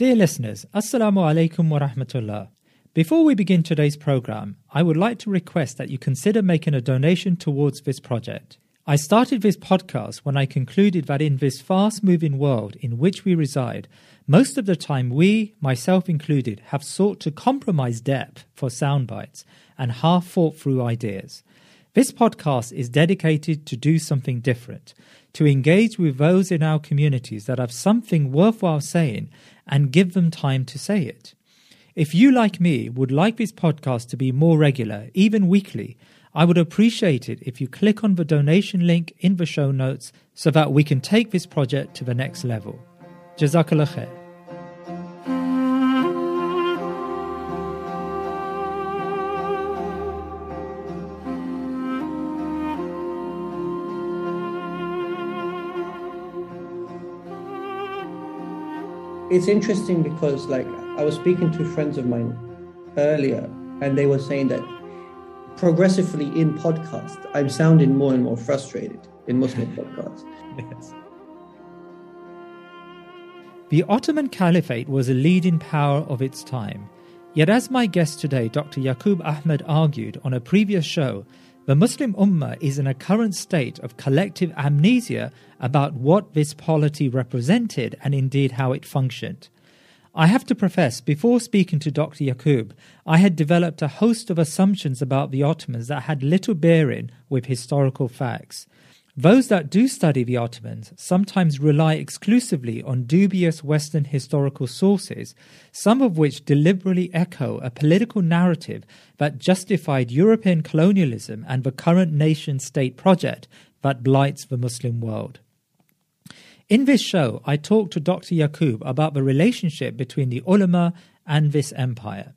Dear listeners, Assalamu alaikum wa rahmatullah. Before we begin today's program, I would like to request that you consider making a donation towards this project. I started this podcast when I concluded that in this fast moving world in which we reside, most of the time we, myself included, have sought to compromise depth for sound bites and half thought through ideas. This podcast is dedicated to do something different, to engage with those in our communities that have something worthwhile saying and give them time to say it. If you, like me, would like this podcast to be more regular, even weekly, I would appreciate it if you click on the donation link in the show notes so that we can take this project to the next level. Jazakallah khair. It's interesting because like I was speaking to friends of mine earlier and they were saying that progressively in podcast I'm sounding more and more frustrated in Muslim podcasts. Yes. The Ottoman Caliphate was a leading power of its time. Yet, as my guest today, Dr. Yakoob Ahmed, argued on a previous show, the Muslim Ummah is in a current state of collective amnesia about what this polity represented and indeed how it functioned. I have to profess, before speaking to Dr. Yakoob, I had developed a host of assumptions about the Ottomans that had little bearing with historical facts. Those that do study the Ottomans sometimes rely exclusively on dubious Western historical sources, some of which deliberately echo a political narrative that justified European colonialism and the current nation state project that blights the Muslim world. In this show, I talked to Dr. Yakoob about the relationship between the ulama and this empire.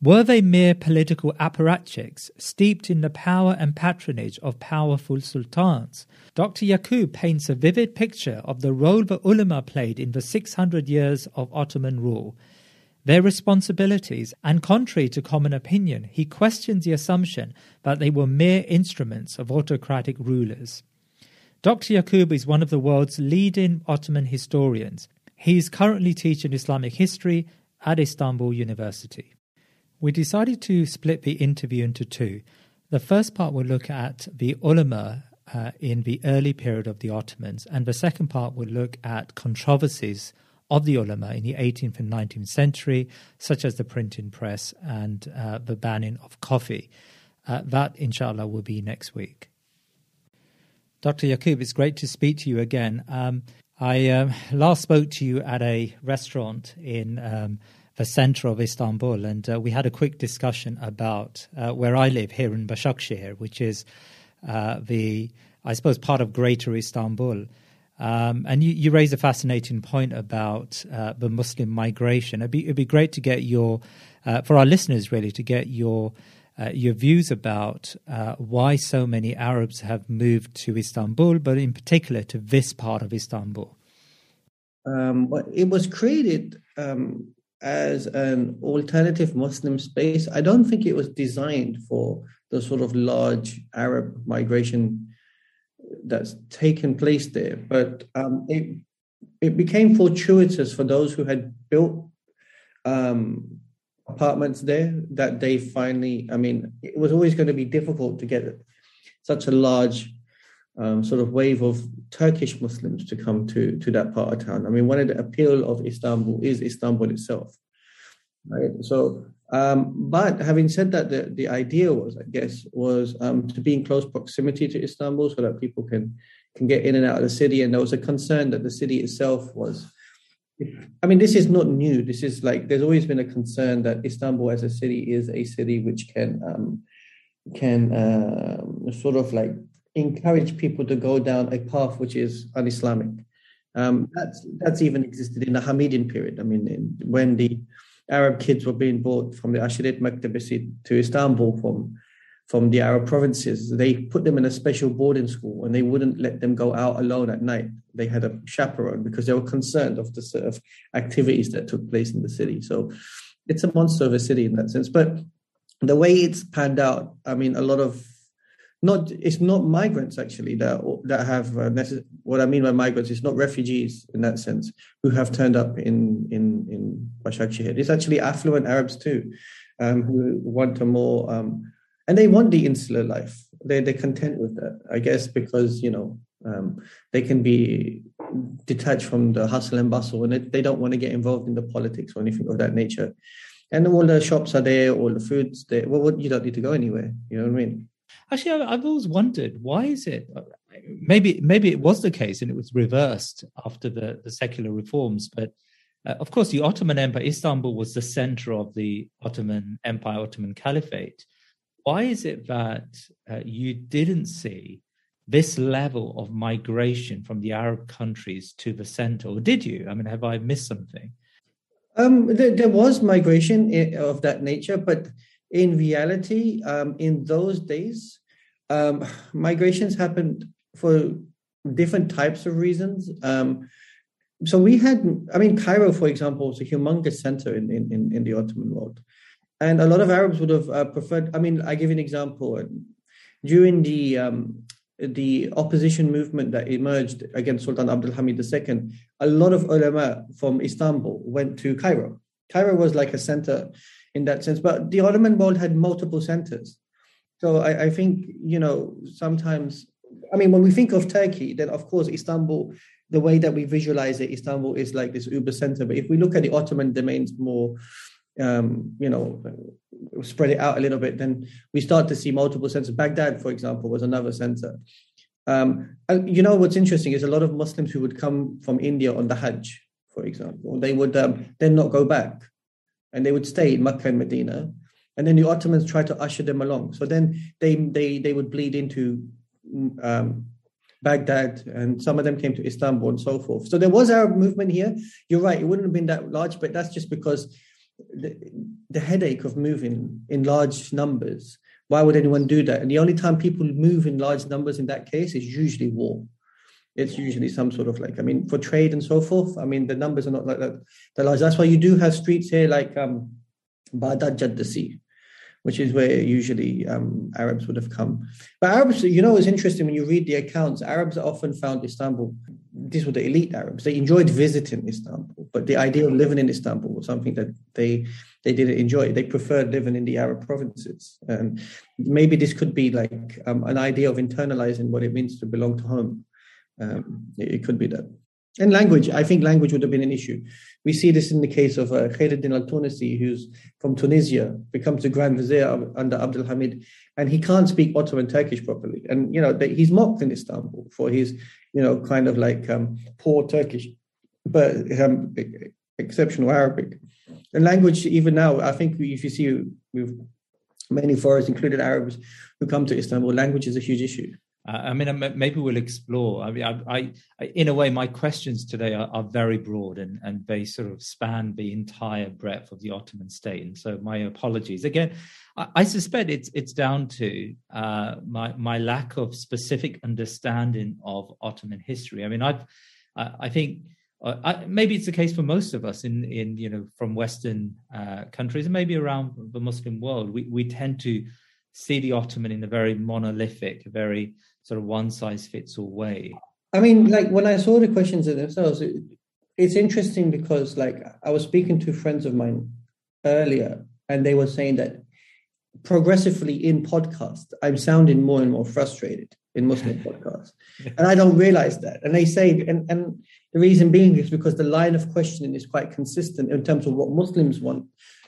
Were they mere political apparatchiks steeped in the power and patronage of powerful sultans? Dr. Yakoob paints a vivid picture of the role the ulama played in the 600 years of Ottoman rule, their responsibilities, and contrary to common opinion, he questions the assumption that they were mere instruments of autocratic rulers. Dr. Yakoob is one of the world's leading Ottoman historians. He is currently teaching Islamic history at Istanbul University. We decided to split the interview into two. The first part will look at the ulama uh, in the early period of the Ottomans, and the second part will look at controversies of the ulama in the 18th and 19th century, such as the printing press and uh, the banning of coffee. Uh, that, inshallah, will be next week. Dr. Yakoob, it's great to speak to you again. Um, I um, last spoke to you at a restaurant in um, the center of Istanbul, and uh, we had a quick discussion about uh, where I live here in Başakşehir, which is uh, the, I suppose, part of Greater Istanbul. Um, and you, you raise a fascinating point about uh, the Muslim migration. It'd be, it'd be great to get your, uh, for our listeners really, to get your uh, your views about uh, why so many Arabs have moved to Istanbul, but in particular to this part of Istanbul. Um, it was created um, as an alternative Muslim space. I don't think it was designed for the sort of large Arab migration that's taken place there, but um, it it became fortuitous for those who had built um, apartments there that they finally. I mean, it was always going to be difficult to get such a large um, sort of wave of Turkish Muslims to come to to that part of town. I mean, one of the appeal of Istanbul is Istanbul itself, right? So, um, but having said that, the, the idea was, I guess, was um, to be in close proximity to Istanbul so that people can can get in and out of the city. And there was a concern that the city itself was. I mean, this is not new. This is like there's always been a concern that Istanbul as a city is a city which can um, can uh, sort of like encourage people to go down a path which is un-Islamic. Um, that's that's even existed in the Hamidian period. I mean, in, when the Arab kids were being brought from the Ashirit Maktabisi to Istanbul from from the Arab provinces, they put them in a special boarding school and they wouldn't let them go out alone at night. They had a chaperone because they were concerned of the sort of activities that took place in the city. So it's a monster of a city in that sense. But the way it's panned out, I mean, a lot of not it's not migrants actually that that have uh, necess- what I mean by migrants is not refugees in that sense who have turned up in in in Başakşehir. It's actually affluent Arabs too, um, who want a more um, and they want the insular life. They they're content with that, I guess, because you know um, they can be detached from the hustle and bustle, and they, they don't want to get involved in the politics or anything of that nature. And all the shops are there, all the foods there. Well, you don't need to go anywhere. You know what I mean? Actually, I've always wondered why is it? Maybe maybe it was the case and it was reversed after the, the secular reforms. But uh, of course, the Ottoman Empire, Istanbul was the center of the Ottoman Empire, Ottoman Caliphate. Why is it that uh, you didn't see this level of migration from the Arab countries to the center, or did you? I mean, have I missed something? Um, there, there was migration eh, of that nature, but in reality, um, in those days, um, migrations happened for different types of reasons. Um, so we had, I mean, Cairo, for example, was a humongous center in, in, in the Ottoman world. And a lot of Arabs would have uh, preferred, I mean, I give you an example. During the um, the opposition movement that emerged against Sultan Abdul Hamid II, a lot of ulama from Istanbul went to Cairo. Cairo was like a center in that sense. But the Ottoman world had multiple centers. So I, I think, you know, sometimes, I mean, when we think of Turkey, then of course, Istanbul, the way that we visualize it, Istanbul is like this uber center. But if we look at the Ottoman domains more, um, you know, spread it out a little bit, then we start to see multiple centers. Baghdad, for example, was another center. Um, you know, what's interesting is a lot of Muslims who would come from India on the Hajj, for example, they would um, then not go back and they would stay in Mecca and Medina. And then the Ottomans tried to usher them along. So then they they they would bleed into um, Baghdad, and some of them came to Istanbul and so forth. So there was Arab movement here. You're right; it wouldn't have been that large, but that's just because the, the headache of moving in large numbers. Why would anyone do that? And the only time people move in large numbers in that case is usually war it's usually some sort of like, I mean, for trade and so forth. I mean, the numbers are not like that, large. That's why you do have streets here like um, Baghdad which is where usually um, Arabs would have come. But Arabs, you know, it's interesting when you read the accounts. Arabs often found Istanbul. These were the elite Arabs. They enjoyed visiting Istanbul, but the idea of living in Istanbul was something that they they didn't enjoy. They preferred living in the Arab provinces, and maybe this could be like um, an idea of internalizing what it means to belong to home. Um, it could be that. And language, I think language would have been an issue. We see this in the case of uh, Khairuddin al Tunisi, who's from Tunisia, becomes the Grand Vizier under Abdul Hamid, and he can't speak Ottoman Turkish properly. And, you know, he's mocked in Istanbul for his, you know, kind of like um, poor Turkish, but um, exceptional Arabic. And language, even now, I think if you see with many foreigners, including Arabs, who come to Istanbul, language is a huge issue. Uh, I mean, maybe we'll explore. I mean, I, I in a way, my questions today are, are, very broad and, and they sort of span the entire breadth of the Ottoman state. And so, my apologies again. I, I suspect it's it's down to uh, my my lack of specific understanding of Ottoman history. I mean, I've I, I think. Uh, maybe it's the case for most of us in, in you know from Western uh, countries and maybe around the Muslim world. We we tend to see the Ottoman in a very monolithic, very sort of one size fits all way. I mean, like when I saw the questions themselves, it, it's interesting because like I was speaking to friends of mine earlier, and they were saying that progressively in podcast, I'm sounding more and more frustrated in Muslim podcasts, and I don't realize that. And they say, and and the reason being is because the line of questioning is quite consistent in terms of what Muslims want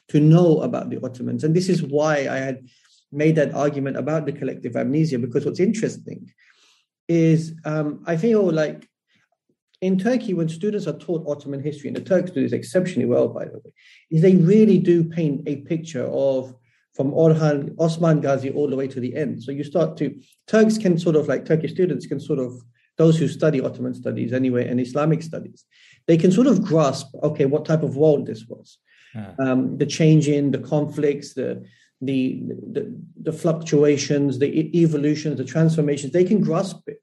to know about the Ottomans, and this is why I had made that argument about the collective amnesia because what's interesting is um, I feel like in Turkey, when students are taught Ottoman history, and the Turks do this exceptionally well, by the way, is they really do paint a picture of from Orhan Osman Ghazi all the way to the end. So you start to Turks can sort of like Turkish students can sort of those who study Ottoman studies anyway and Islamic studies, they can sort of grasp okay what type of world this was, um, the change in the conflicts, the the, the, the fluctuations, the evolutions, the transformations, they can grasp it.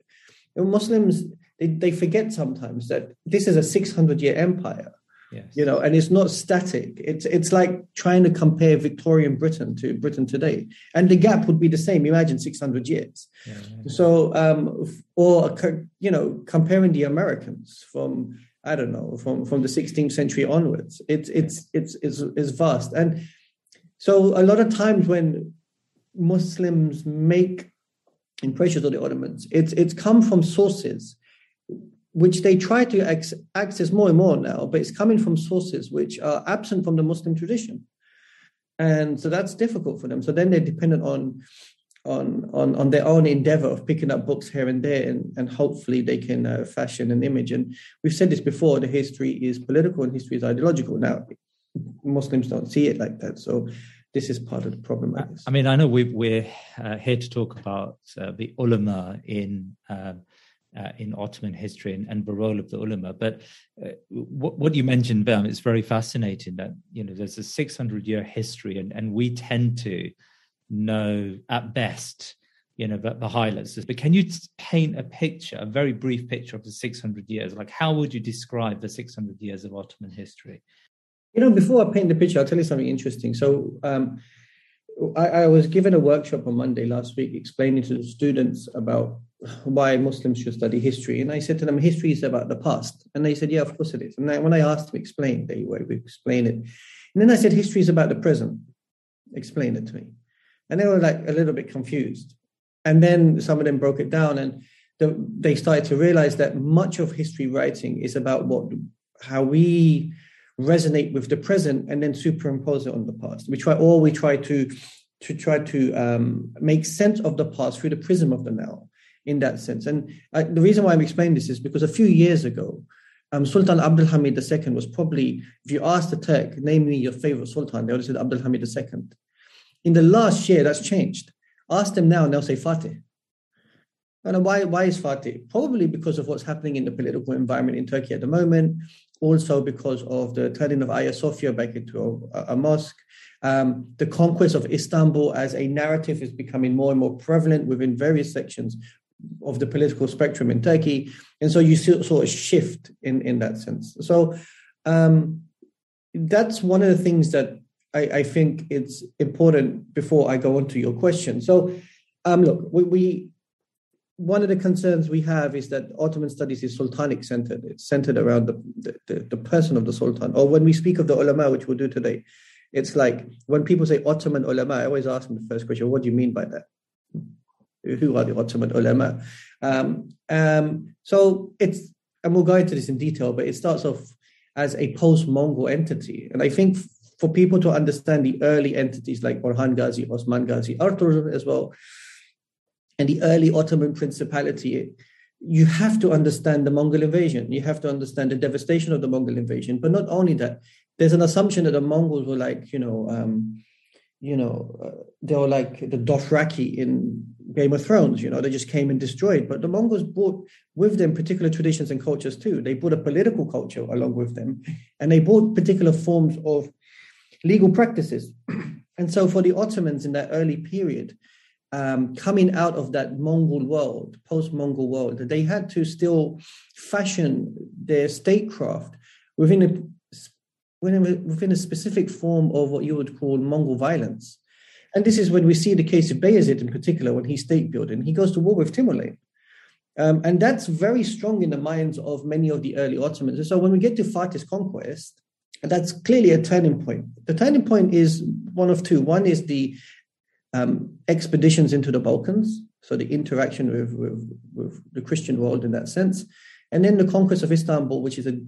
Know, Muslims, they, they forget sometimes that this is a 600 year empire. Yes. You know, and it's not static. It's it's like trying to compare Victorian Britain to Britain today, and the gap would be the same. Imagine six hundred years. Yeah, yeah. So, um, or you know, comparing the Americans from I don't know from from the 16th century onwards, it's it's it's it's, it's vast. And so a lot of times when Muslims make impressions on the Ottomans, it's it's come from sources which they try to ex- access more and more now, but it's coming from sources which are absent from the Muslim tradition, and so that's difficult for them. So then they're dependent on on on on their own endeavor of picking up books here and there, and, and hopefully they can uh, fashion an image. And we've said this before: the history is political and history is ideological. Now, Muslims don't see it like that. So this is part of the problem. I, I mean, I know we, are uh, here to talk about uh, the ulama in um, uh, in Ottoman history and, and, the role of the ulama, but uh, what, what, you mentioned, Bam, it's very fascinating that you know there's a 600 year history, and, and we tend to know at best you know the, the highlights but can you paint a picture a very brief picture of the 600 years like how would you describe the 600 years of ottoman history you know, before I paint the picture, I'll tell you something interesting. So, um, I, I, was given a workshop on Monday last week explaining to the students about why Muslims should study history. And I said to them, history is about the past. And they said, yeah, of course it is. And I, when I asked them explain, they were to explain it. And then I said, history is about the present. Explain it to me. And they were like a little bit confused. And then some of them broke it down and the, they started to realize that much of history writing is about what how we resonate with the present and then superimpose it on the past. We try, or we try to to try to um, make sense of the past through the prism of the now. In that sense, and I, the reason why I'm explaining this is because a few years ago, um, Sultan Abdul Hamid II was probably, if you ask the Turk, name me your favorite Sultan, they would say Abdul Hamid II. In the last year, that's changed. Ask them now, and they'll say Fatih. And why, why is Fatih? Probably because of what's happening in the political environment in Turkey at the moment, also because of the turning of Hagia Sophia back into a, a mosque. Um, the conquest of Istanbul as a narrative is becoming more and more prevalent within various sections of the political spectrum in Turkey. And so you see sort of shift in, in that sense. So um, that's one of the things that I, I, think it's important before I go on to your question. So um, look, we, we one of the concerns we have is that Ottoman studies is sultanic centered. It's centered around the, the, the, person of the sultan. Or when we speak of the ulama, which we'll do today, it's like when people say Ottoman ulama, I always ask them the first question, what do you mean by that? Who are the Ottoman ulama? Um, um, so it's, and we'll go into this in detail, but it starts off as a post-Mongol entity. And I think for people to understand the early entities like Orhan Ghazi, Osman Ghazi, Artur as well, and the early Ottoman Principality, you have to understand the Mongol invasion. You have to understand the devastation of the Mongol invasion. But not only that, there's an assumption that the Mongols were like, you know, um, you know, uh, they were like the Dothraki in Game of Thrones, you know, they just came and destroyed. But the Mongols brought with them particular traditions and cultures too. They brought a political culture along with them, and they brought particular forms of legal practices. and so for the Ottomans in that early period, um, coming out of that Mongol world, post-Mongol world, they had to still fashion their statecraft within a within within a specific form of what you would call Mongol violence. And this is when we see the case of Bayezid in particular, when he's state building, he goes to war with Timurlen. Um, and that's very strong in the minds of many of the early Ottomans. And so when we get to Fatih's conquest, that's clearly a turning point. The turning point is one of two. One is the um, expeditions into the Balkans, so the interaction with, with, with, the Christian world in that sense, and then the conquest of Istanbul, which is a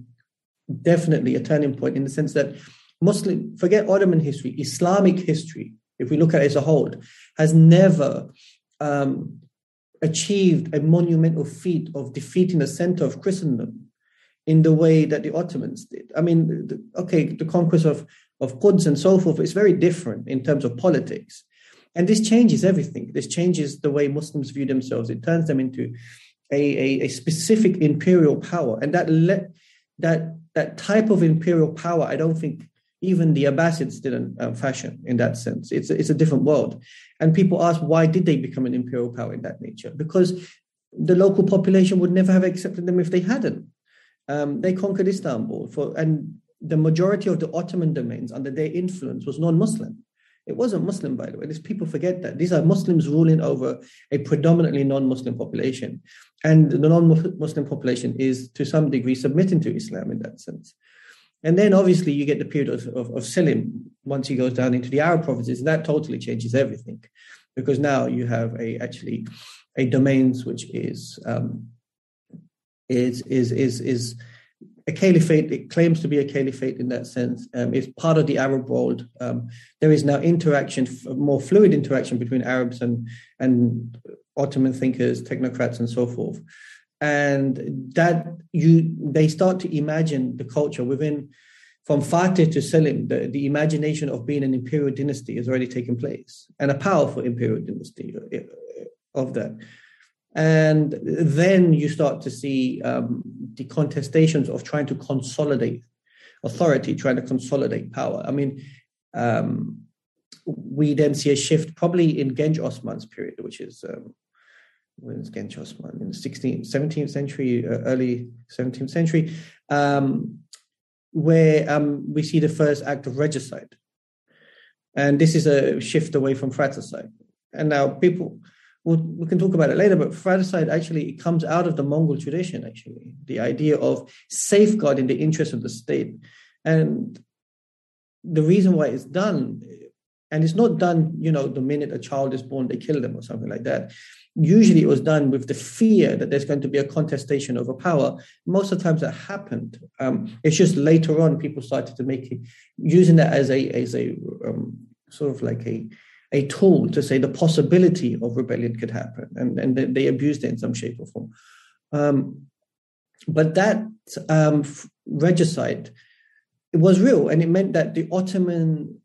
definitely a turning point in the sense that Muslim, forget Ottoman history, Islamic history, if we look at it as a whole, has never um, achieved a monumental feat of defeating the center of Christendom in the way that the Ottomans did. I mean, the, okay, the conquest of, of Quds and so forth is very different in terms of politics. And this changes everything. This changes the way Muslims view themselves. It turns them into a, a, a specific imperial power. And that, le- that, that type of imperial power, I don't think even the Abbasids didn't um, fashion in that sense. It's a, it's a different world. And people ask, why did they become an imperial power in that nature? Because the local population would never have accepted them if they hadn't. Um, they conquered Istanbul, for, and the majority of the Ottoman domains under their influence was non-Muslim. It wasn't Muslim, by the way. These people forget that. These are Muslims ruling over a predominantly non-Muslim population. And the non-Muslim population is to some degree submitting to Islam in that sense. And then obviously you get the period of, of, of Selim once he goes down into the Arab provinces, and that totally changes everything. Because now you have a actually a domains which is um, is is is is a caliphate. It claims to be a caliphate in that sense. Um, it's part of the Arab world. Um, there is now interaction, more fluid interaction between Arabs and and Ottoman thinkers, technocrats, and so forth and that you they start to imagine the culture within from Fatih to Selim, the, the imagination of being an imperial dynasty has already taken place, and a powerful imperial dynasty uh, of that. And then you start to see um, the contestations of trying to consolidate authority, trying to consolidate power. I mean, um, we then see a shift probably in Genç Osman's period, which is um, when's Genç Osman in the 16th, 17th century, uh, early 17th century, um, where um, we see the first act of regicide. And this is a shift away from fratricide. And now people, we'll, we can talk about it later, but fratricide actually comes out of the Mongol tradition, actually, the idea of safeguarding the interests of the state. And the reason why it's done, and it's not done, you know, the minute a child is born, they kill them or something like that usually it was done with the fear that there's going to be a contestation over power. Most of the times that happened. Um, it's just later on people started to make it using that as a as a um, sort of like a a tool to say the possibility of rebellion could happen, and and they abused it in some shape or form. Um, but that um, regicide it was real, and it meant that the Ottoman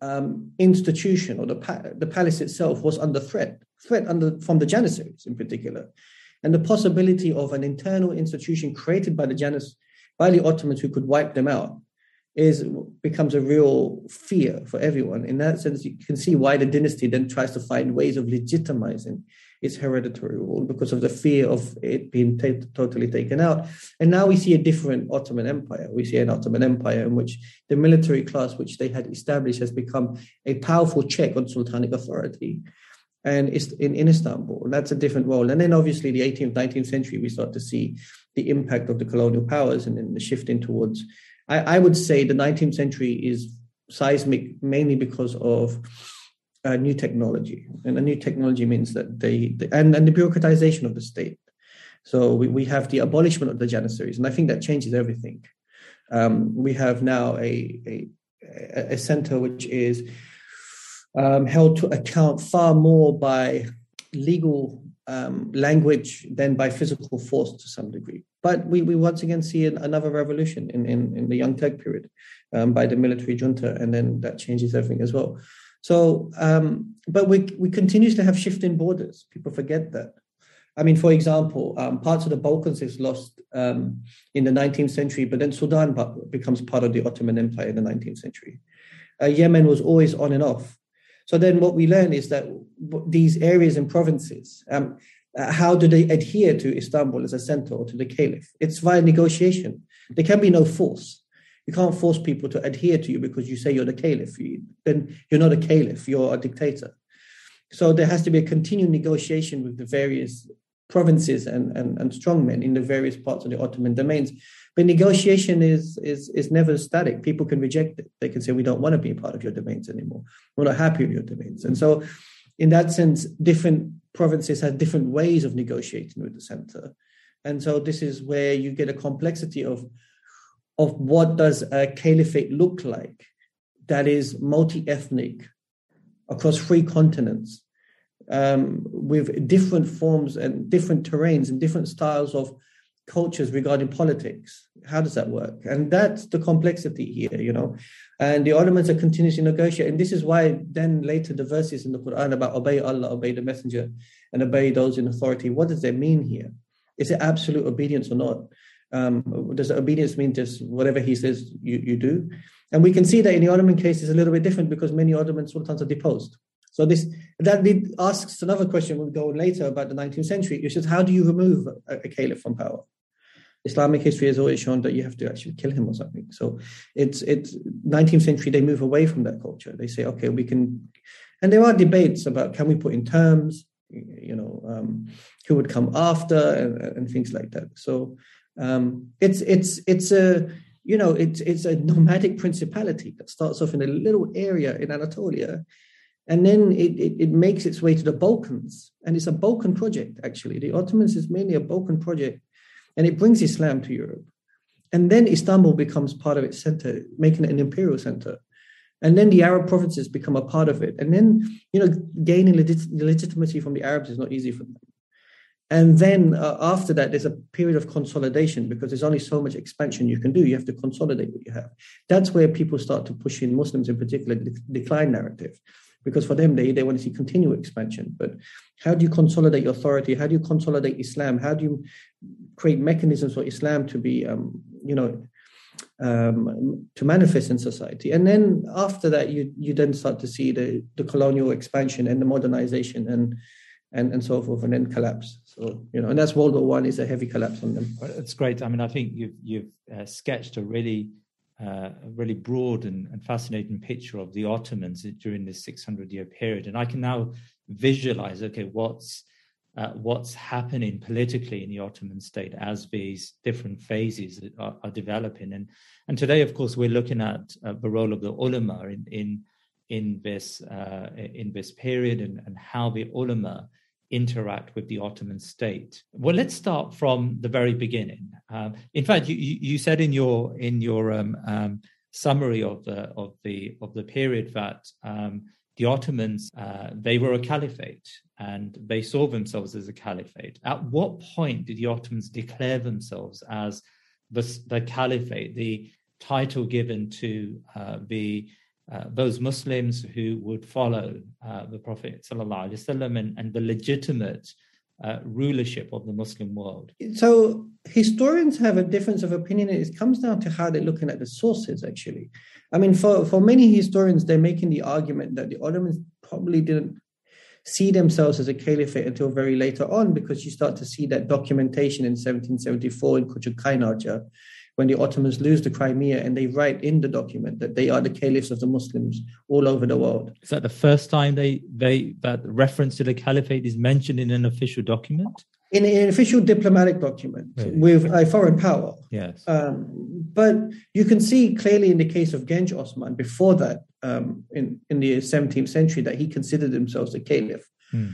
um, institution or the pa- the palace itself was under threat threat under, from the Janissaries in particular. And the possibility of an internal institution created by the Janis, by the Ottomans who could wipe them out is becomes a real fear for everyone. In that sense, you can see why the dynasty then tries to find ways of legitimizing its hereditary rule because of the fear of it being t- totally taken out. And now we see a different Ottoman Empire. We see an Ottoman Empire in which the military class, which they had established, has become a powerful check on sultanic authority and it's in, in Istanbul. That's a different role. And then obviously the 18th, 19th century, we start to see the impact of the colonial powers and then the shifting towards, I, I would say the 19th century is seismic mainly because of uh, new technology. And a new technology means that they, they and, and the bureaucratization of the state. So we, we have the abolishment of the Janissaries, and I think that changes everything. Um, we have now a, a, a center which is um, held to account far more by legal um, language than by physical force to some degree. But we, we once again see an, another revolution in, in, in, the Young Turk period um, by the military junta, and then that changes everything as well. So, um, but we we continuously have shifting borders. People forget that. I mean, for example, um, parts of the Balkans is lost um, in the 19th century, but then Sudan becomes part of the Ottoman Empire in the 19th century. Uh, Yemen was always on and off. So then what we learn is that these areas and provinces, um, uh, how do they adhere to Istanbul as a center or to the caliph? It's via negotiation. There can be no force. You can't force people to adhere to you because you say you're the caliph. You, then you're not a caliph, you're a dictator. So there has to be a continued negotiation with the various provinces and, and, and strongmen in the various parts of the Ottoman domains. But negotiation is, is, is never static. People can reject it. They can say, we don't want to be part of your domains anymore. We're not happy with your domains. And so in that sense, different provinces have different ways of negotiating with the center. And so this is where you get a complexity of, of what does a caliphate look like that is multi-ethnic across three continents um, with different forms and different terrains and different styles of cultures regarding politics. How does that work? And that's the complexity here, you know. And the Ottomans are continuously negotiating. And this is why then later the verses in the Quran about obey Allah, obey the messenger, and obey those in authority, what does that mean here? Is it absolute obedience or not? Um, does obedience mean just whatever he says you, you do? And we can see that in the Ottoman case is a little bit different because many Ottoman sultans are deposed. So this that asks another question we'll go on later about the 19th century, which is how do you remove a, a caliph from power? Islamic history has always shown that you have to actually kill him or something. So it's it's 19th century they move away from that culture. They say, okay, we can, and there are debates about can we put in terms, you know, um, who would come after and, and things like that. So um, it's it's it's a you know it's it's a nomadic principality that starts off in a little area in Anatolia and then it, it, it, makes its way to the Balkans. And it's a Balkan project, actually. The Ottomans is mainly a Balkan project, and it brings Islam to Europe. And then Istanbul becomes part of its center, making it an imperial center. And then the Arab provinces become a part of it. And then, you know, gaining legit- legitimacy from the Arabs is not easy for them. And then uh, after that, there's a period of consolidation because there's only so much expansion you can do. You have to consolidate what you have. That's where people start to push in Muslims in particular, the decline narrative because for them they, they want to see continual expansion. But how do you consolidate your authority? How do you consolidate islam? How do you create mechanisms for islam to be um, you know um, to manifest in society? And then after that you you then start to see the the colonial expansion and the modernization and and and so forth and then collapse. So you know and that's world war one is a heavy collapse on them. It's great. I mean i think you've you've uh, sketched a really uh, a really broad and, and, fascinating picture of the Ottomans during this 600 year period. And I can now visualize, okay, what's uh, what's happening politically in the Ottoman state as these different phases are, are developing. And and today, of course, we're looking at uh, the role of the ulama in in in this uh, in this period and, and how the ulama interact with the Ottoman state? Well, let's start from the very beginning. Um, in fact, you, you, said in your in your um, um, summary of the of the of the period that um, the Ottomans uh, they were a caliphate and they saw themselves as a caliphate. At what point did the Ottomans declare themselves as the, the caliphate, the title given to uh, the uh, those Muslims who would follow uh, the Prophet وسلم, and, and the legitimate uh, rulership of the Muslim world. So historians have a difference of opinion. It comes down to how they're looking at the sources, actually. I mean, for, for many historians, they're making the argument that the Ottomans probably didn't see themselves as a caliphate until very later on because you start to see that documentation in 1774 in Küçük Kaynarca when the Ottomans lose the Crimea and they write in the document that they are the caliphs of the Muslims all over the world. Is that the first time they, they that reference to the caliphate is mentioned in an official document? In an official diplomatic document really? with a foreign power. Yes. Um, but you can see clearly in the case of Genç Osman before that, um, in, in the 17th century, that he considered himself a caliph. Hmm.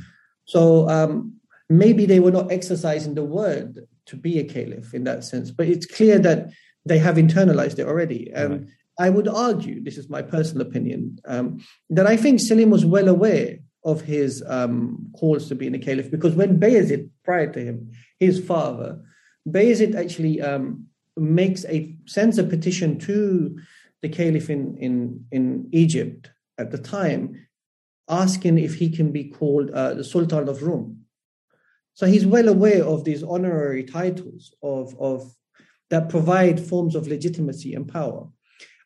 So um, maybe they were not exercising the word to be a caliph in that sense. But it's clear that they have internalized it already. Um, right. I would argue, this is my personal opinion, um, that I think Selim was well aware of his um, calls to being a caliph because when Bayezid, prior to him, his father, Bayezid actually um, makes a sends a petition to the caliph in, in, in Egypt at the time asking if he can be called uh, the Sultan of Rum. So he's well aware of these honorary titles of, of that provide forms of legitimacy and power.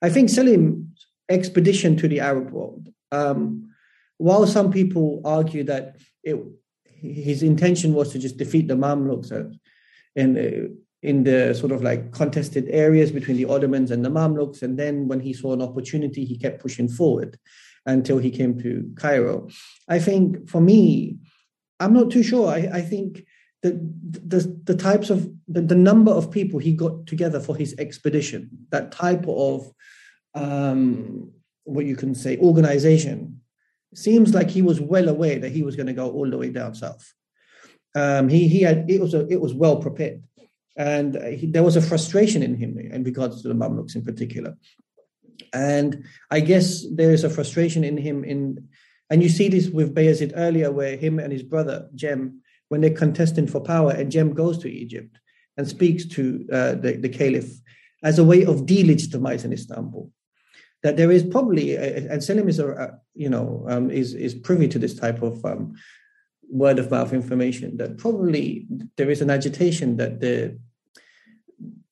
I think Selim's expedition to the Arab world, um, while some people argue that it, his intention was to just defeat the Mamluks in, uh, in the sort of like contested areas between the Ottomans and the Mamluks, and then when he saw an opportunity, he kept pushing forward until he came to Cairo. I think for me, I'm not too sure. I, I think the, the the types of the, the number of people he got together for his expedition, that type of um, what you can say organization, seems like he was well aware that he was going to go all the way down south. Um, he he had it was a, it was well prepared, and he, there was a frustration in him in regards to the Mamluks in particular. And I guess there is a frustration in him in, and you see this with Bayezid earlier, where him and his brother Jem, when they're contesting for power, and Jem goes to Egypt and speaks to uh, the, the caliph as a way of delegitimizing Istanbul. That there is probably, and Selim is, a, you know, um, is is privy to this type of um, word of mouth information. That probably there is an agitation that the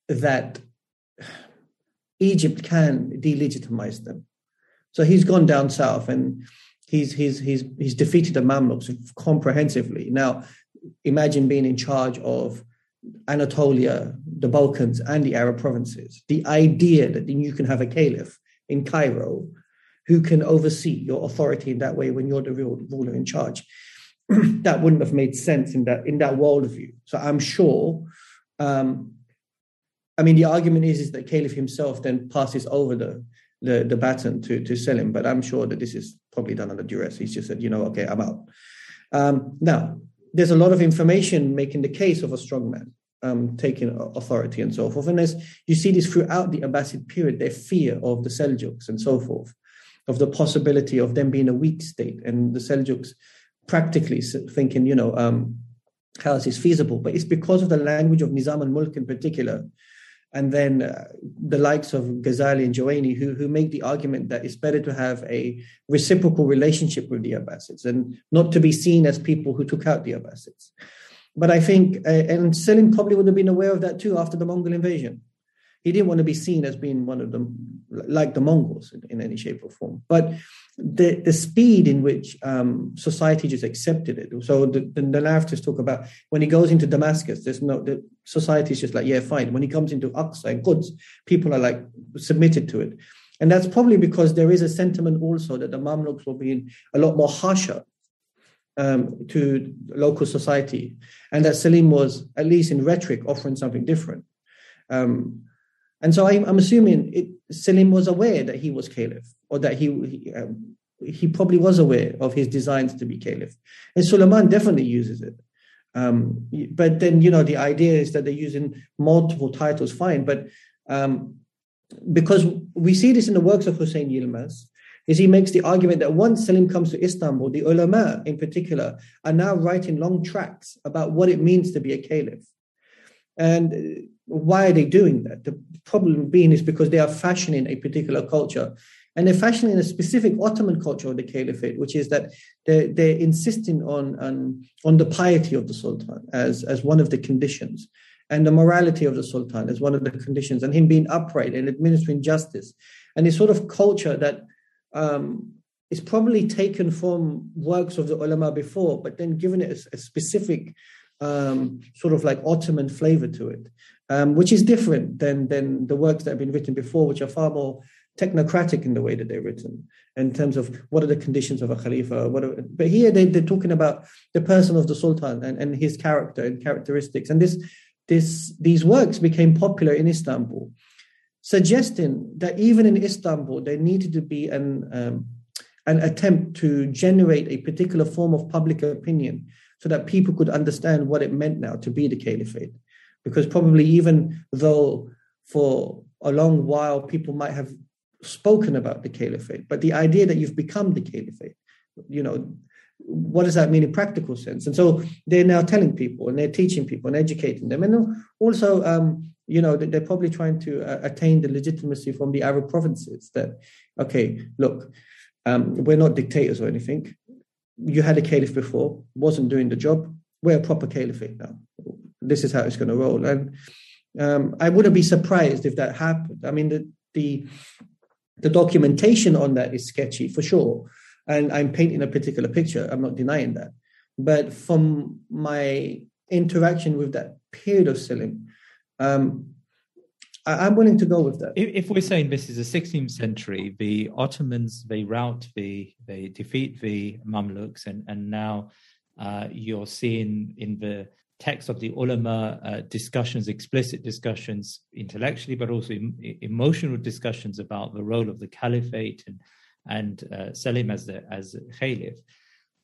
that Egypt can delegitimize them. So he's gone down south and he's he's he's he's defeated the Mamluks comprehensively. Now, imagine being in charge of Anatolia, the Balkans, and the Arab provinces. The idea that you can have a caliph in Cairo who can oversee your authority in that way when you're the real ruler in charge. that wouldn't have made sense in that in that worldview. So I'm sure um, I mean, the argument is, is that Caliph himself then passes over the, the, the baton to, to Selim. but I'm sure that this is probably done under duress. He's just said, you know, okay, I'm out. Um, now, there's a lot of information making the case of a strong man um, taking authority and so forth. And as you see this throughout the Abbasid period, their fear of the Seljuks and so forth, of the possibility of them being a weak state, and the Seljuks practically thinking, you know, um, how is this feasible? But it's because of the language of Nizam al-Mulk in particular, and then uh, the likes of Ghazali and Juwayni, who, who make the argument that it's better to have a reciprocal relationship with the Abbasids and not to be seen as people who took out the Abbasids. But I think, uh, and Selim probably would have been aware of that too after the Mongol invasion. He didn't want to be seen as being one of them, like the Mongols in, in any shape or form. But the, the speed in which um, society just accepted it. So the, the, the narratives talk about when he goes into Damascus, there's no, the society is just like, yeah, fine. When he comes into Aqsa and Quds, people are like submitted to it. And that's probably because there is a sentiment also that the Mamluks were being a lot more harsher um, to local society, and that Selim was, at least in rhetoric, offering something different. Um, and so I, am assuming it, Selim was aware that he was caliph, or that he he, um, he, probably was aware of his designs to be caliph. And Suleiman definitely uses it. Um, but then you know the idea is that they're using multiple titles, fine. But um, because we see this in the works of Hussein Yilmaz, is he makes the argument that once Selim comes to Istanbul, the ulama in particular are now writing long tracts about what it means to be a caliph. And why are they doing that? The problem being is because they are fashioning a particular culture. And they're fashioning a specific Ottoman culture of the caliphate, which is that they're, they're insisting on, on, on the piety of the sultan as, as one of the conditions, and the morality of the sultan as one of the conditions, and him being upright and administering justice. And this sort of culture that um, is probably taken from works of the ulama before, but then given it a, a specific um, sort of like Ottoman flavor to it um, which is different than than the works that have been written before, which are far more technocratic in the way that they're written in terms of what are the conditions of a khalifa. What are, but here they, they're talking about the person of the sultan and, and his character and characteristics. And this this these works became popular in Istanbul, suggesting that even in Istanbul there needed to be an um, an attempt to generate a particular form of public opinion so that people could understand what it meant now to be the caliphate because probably even though for a long while people might have spoken about the caliphate, but the idea that you've become the caliphate, you know, what does that mean in practical sense? And so they're now telling people and they're teaching people and educating them. And also, um, you know, they're probably trying to uh, attain the legitimacy from the Arab provinces that, okay, look, Um, we're not dictators or anything. You had a caliph before, wasn't doing the job. We're a proper caliphate now. This is how it's going to roll. And um, I wouldn't be surprised if that happened. I mean, the, the the documentation on that is sketchy for sure, and I'm painting a particular picture. I'm not denying that. But from my interaction with that period of Selim, um, I, am willing to go with that. If, if, we're saying this is the 16th century, the Ottomans they rout the they defeat the Mamluks, and and now uh, you're seeing in the text of the ulama uh, discussions, explicit discussions intellectually, but also em- emotional discussions about the role of the caliphate and and uh, Selim as the as caliph.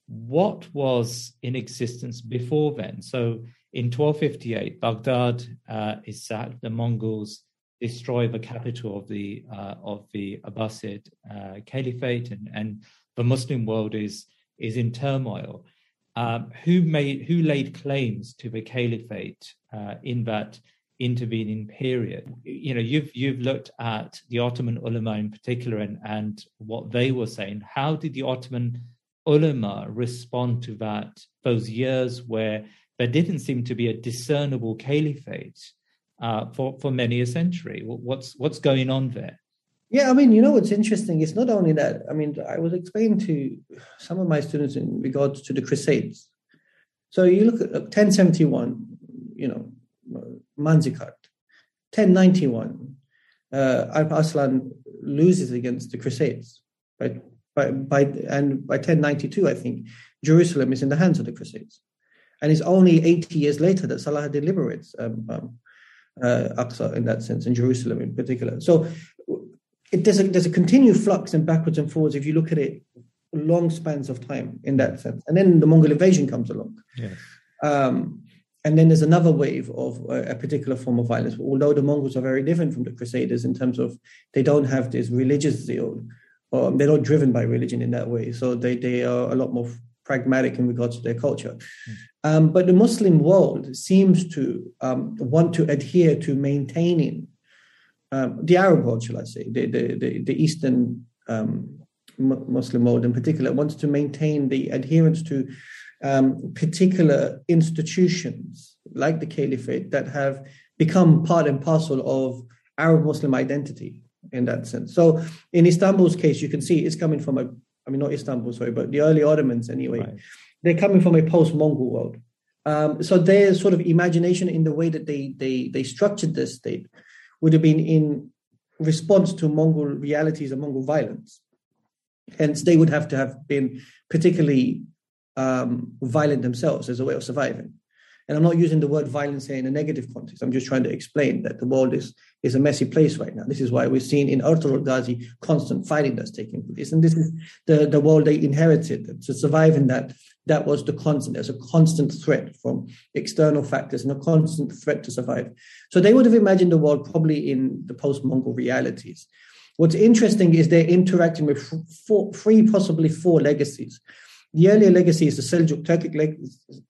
What was in existence before then? So in 1258, Baghdad uh, is sacked. The Mongols destroy the capital of the uh, of the Abbasid uh, Caliphate, and, and the Muslim world is is in turmoil. Um, who made who laid claims to the Caliphate uh, in that intervening period? You know, you've you've looked at the Ottoman ulama in particular and and what they were saying. How did the Ottoman ulama respond to that? Those years where there didn't seem to be a discernible caliphate uh, for for many a century. What's what's going on there? Yeah, I mean, you know what's interesting? It's not only that. I mean, I was explaining to some of my students in regards to the Crusades. So you look at 1071, you know, Manzikert. 1091, uh, Alp Arslan loses against the Crusades. By, by, by, and by 1092, I think, Jerusalem is in the hands of the Crusades. And it's only 80 years later that Salah liberates um, um, uh, Aqsa in that sense, and Jerusalem in particular. So it, there's a there's a continued flux and backwards and forwards if you look at it long spans of time in that sense. And then the Mongol invasion comes along. Yes. Um, and then there's another wave of a, a, particular form of violence. Although the Mongols are very different from the Crusaders in terms of they don't have this religious zeal, or they're not driven by religion in that way. So they they are a lot more pragmatic in regards to their culture. Mm. Um, but the Muslim world seems to um, want to adhere to maintaining um, the Arab world, shall I say, the, the, the, the Eastern um, Muslim world in particular, wants to maintain the adherence to um, particular institutions like the Caliphate that have become part and parcel of Arab Muslim identity in that sense. So in Istanbul's case, you can see it's coming from a, I mean, not Istanbul, sorry, but the early Ottomans anyway. Right. They're coming from a post-Mongol world. Um, so their sort of imagination in the way that they they they structured this state would have been in response to Mongol realities and Mongol violence. Hence, they would have to have been particularly um, violent themselves as a way of surviving. And I'm not using the word violence here in a negative context. I'm just trying to explain that the world is, is a messy place right now. This is why we're seeing in Ertugrul Ghazi constant fighting that's taking place. And this is the, the world they inherited. To survive in that, that was the constant. There's a constant threat from external factors and a constant threat to survive. So they would have imagined the world probably in the post-Mongol realities. What's interesting is they're interacting with four, three, possibly four legacies. The earlier legacy is the Seljuk Turkic leg-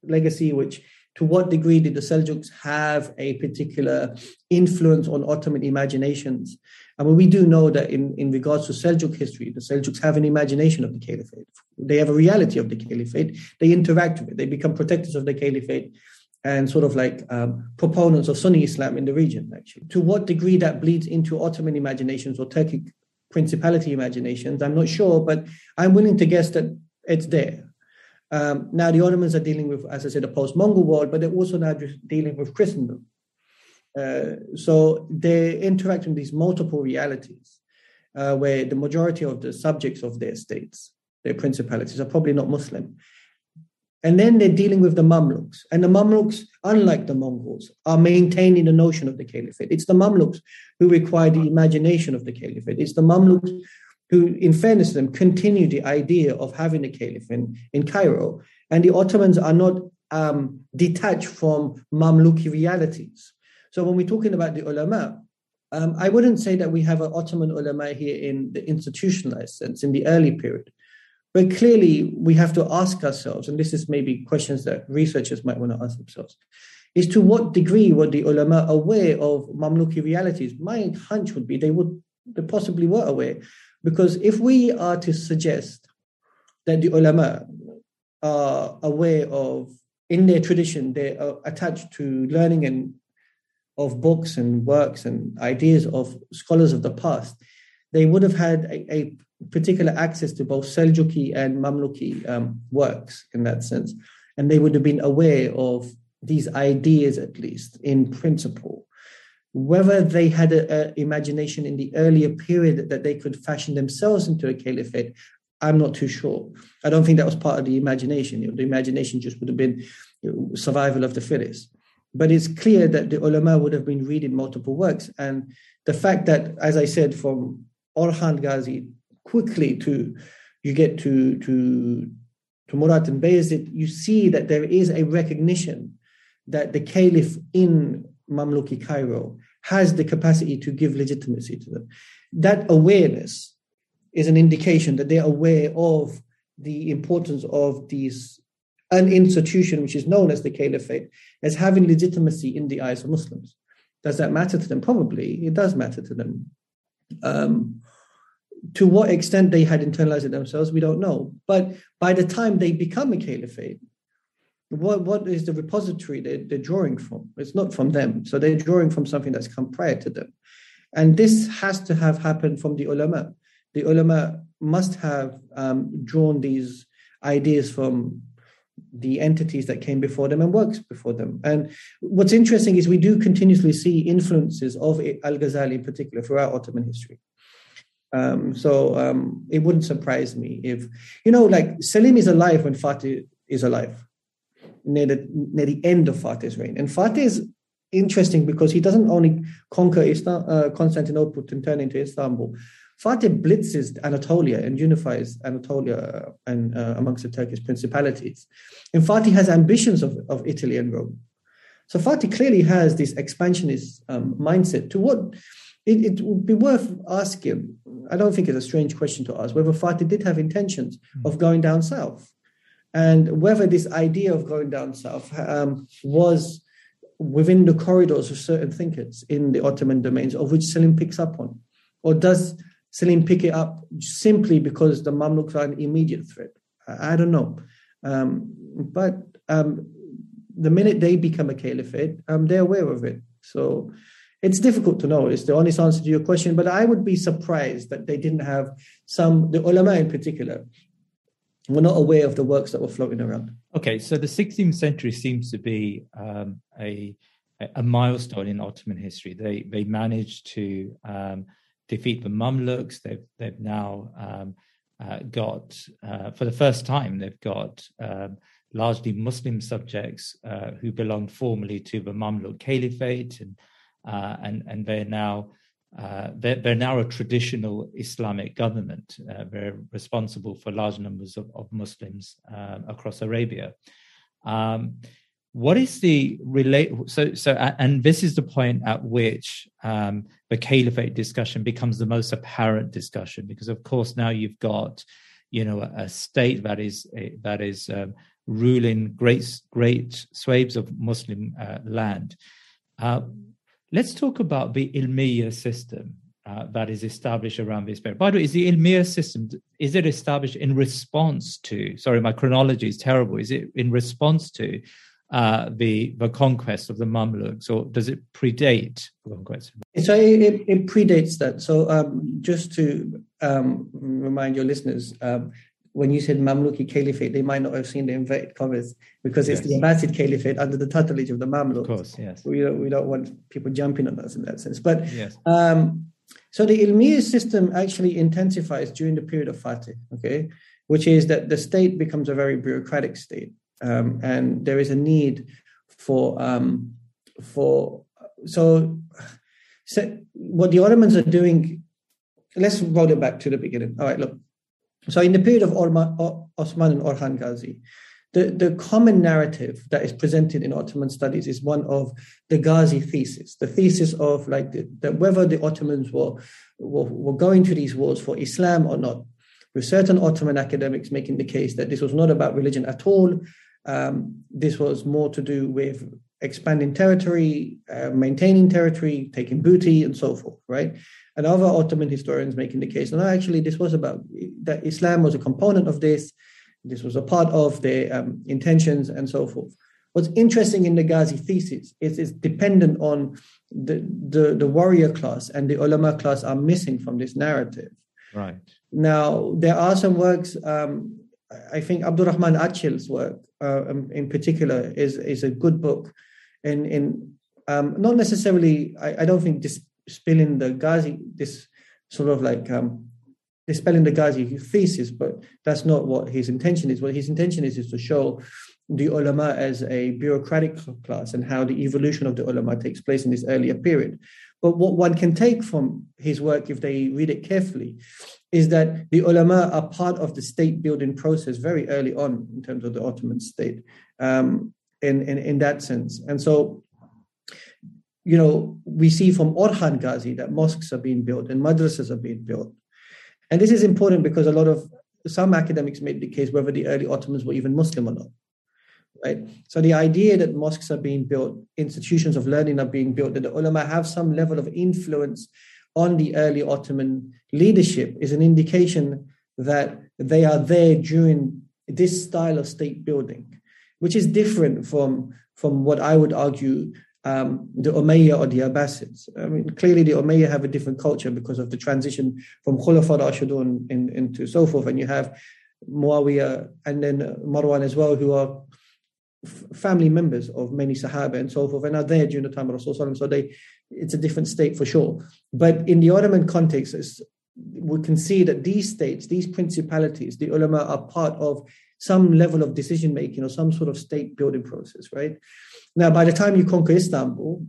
legacy, which to what degree did the Seljuks have a particular influence on Ottoman imaginations? I mean, we do know that in, in regards to Seljuk history, the Seljuks have an imagination of the caliphate. They have a reality of the caliphate. They interact with it. They become protectors of the caliphate and sort of like um, proponents of Sunni Islam in the region, actually. To what degree that bleeds into Ottoman imaginations or Turkic principality imaginations, I'm not sure, but I'm willing to guess that it's there. Um, now, the Ottomans are dealing with, as I said, a post Mongol world, but they're also now dealing with Christendom. Uh, so they interact with these multiple realities uh, where the majority of the subjects of their states, their principalities, are probably not Muslim. And then they're dealing with the Mamluks. And the Mamluks, unlike the Mongols, are maintaining the notion of the caliphate. It's the Mamluks who require the imagination of the caliphate. It's the Mamluks who, in fairness to them, continue the idea of having a caliph in, in Cairo. And the Ottomans are not um, detached from Mamluki realities. So when we're talking about the ulama, um, I wouldn't say that we have an Ottoman ulama here in the institutionalized sense in the early period. But clearly, we have to ask ourselves, and this is maybe questions that researchers might want to ask themselves, is to what degree were the ulama aware of Mamluki realities? My hunch would be they would they possibly were aware Because if we are to suggest that the ulama are aware of, in their tradition, they are attached to learning and of books and works and ideas of scholars of the past, they would have had a, a particular access to both Seljuki and Mamluki um, works in that sense. And they would have been aware of these ideas, at least in principle. Whether they had an imagination in the earlier period that they could fashion themselves into a caliphate, I'm not too sure. I don't think that was part of the imagination. The imagination just would have been survival of the fittest. But it's clear that the ulama would have been reading multiple works. And the fact that, as I said, from Orhan Ghazi quickly to you get to to to Murat and Bayezid, you see that there is a recognition that the caliph in Mamluki Cairo has the capacity to give legitimacy to them. That awareness is an indication that they're aware of the importance of these an institution which is known as the caliphate as having legitimacy in the eyes of Muslims. Does that matter to them? Probably it does matter to them. Um, to what extent they had internalized it themselves, we don't know. But by the time they become a caliphate, what, what is the repository they're, they're drawing from? It's not from them. So they're drawing from something that's come prior to them. And this has to have happened from the ulama. The ulama must have um, drawn these ideas from the entities that came before them and works before them. And what's interesting is we do continuously see influences of Al Ghazali in particular throughout Ottoman history. Um, so um, it wouldn't surprise me if, you know, like Selim is alive when Fatih is alive, near the, near the end of Fatih's reign. And Fatih is interesting because he doesn't only conquer Islam, uh, Constantinople and turn into Istanbul. Fatih blitzes Anatolia and unifies Anatolia and uh, amongst the Turkish principalities. And Fatih has ambitions of, of Italy and Rome. So Fatih clearly has this expansionist um, mindset to what it, it, would be worth asking. I don't think it's a strange question to ask whether Fatih did have intentions mm. of going down south, and whether this idea of going down south um, was within the corridors of certain thinkers in the Ottoman domains, of which Selim picks up on, or does Selim pick it up simply because the Mamluks are an immediate threat? I, I don't know, um, but um, the minute they become a caliphate, um, they're aware of it. So it's difficult to know. It's the honest answer to your question, but I would be surprised that they didn't have some, the ulama in particular, were not aware of the works that were floating around. Okay, so the 16th century seems to be um, a a milestone in Ottoman history. They they managed to um, defeat the Mamluks. They've they've now um, uh, got uh, for the first time they've got um, largely Muslim subjects uh, who belonged formerly to the Mamluk Caliphate and uh, and and they're now uh, they're, they're, now a traditional Islamic government. Uh, they're responsible for large numbers of, of Muslims uh, across Arabia. Um, what is the relate? So, so, and this is the point at which um, the caliphate discussion becomes the most apparent discussion, because of course now you've got, you know, a, state that is that is um, ruling great great swathes of Muslim uh, land. Uh, Let's talk about the Ilmiya system uh, that is established around this period. By the way, is the Ilmiya system, is it established in response to, sorry, my chronology is terrible, is it in response to uh, the the conquest of the Mamluks, or does it predate the conquest? So it, it predates that. So um, just to um, remind your listeners, um, when you said Mamluki Caliphate, they might not have seen the inverted commas because it's yes. the Abbasid Caliphate under the tutelage of the Mamluks. Of course, yes. We don't, we don't want people jumping on us in that sense. But yes. um, so the Ilmiya system actually intensifies during the period of Fatih, okay, which is that the state becomes a very bureaucratic state, um, and there is a need for um, for so, so what the Ottomans are doing. Let's roll it back to the beginning. All right, look so in the period of Osman and Orhan Ghazi, the, the common narrative that is presented in Ottoman studies is one of the Ghazi thesis, the thesis of like the, whether the Ottomans were, were, were going to these wars for Islam or not, with certain Ottoman academics making the case that this was not about religion at all. Um, this was more to do with expanding territory, uh, maintaining territory, taking booty, and so forth, right? And other Ottoman historians making the case, no, actually, this was about that Islam was a component of this. This was a part of their um, intentions and so forth. What's interesting in the Ghazi thesis is it's dependent on the, the, the warrior class and the ulama class are missing from this narrative. Right. Now, there are some works, um, I think Abdurrahman Atçıl's work uh, um, in particular is, is a good book. In, in um, not necessarily, I, I don't think dispelling the Ghazi, this sort of like um, dispelling the Ghazi thesis, but that's not what his intention is. What his intention is is to show the ulama as a bureaucratic class and how the evolution of the ulama takes place in this earlier period. But what one can take from his work, if they read it carefully, is that the ulama are part of the state building process very early on in terms of the Ottoman state, um, in, in, in that sense. And so, you know, we see from Orhan Ghazi that mosques are being built and madrasas are being built. And this is important because a lot of some academics made the case whether the early Ottomans were even Muslim or not right? So the idea that mosques are being built, institutions of learning are being built, that the ulama have some level of influence on the early Ottoman leadership is an indication that they are there during this style of state building, which is different from, from what I would argue um, the Umayyah or the Abbasids. I mean, clearly the Umayyah have a different culture because of the transition from Khulafa Rashidun in, into so forth. And you have Muawiyah and then Marwan as well, who are family members of many Sahaba and so forth, and are there during the time of Rasulullah. So they, it's a different state for sure. But in the Ottoman context, we can see that these states, these principalities, the ulama are part of some level of decision making or some sort of state building process, right? Now, by the time you conquer Istanbul,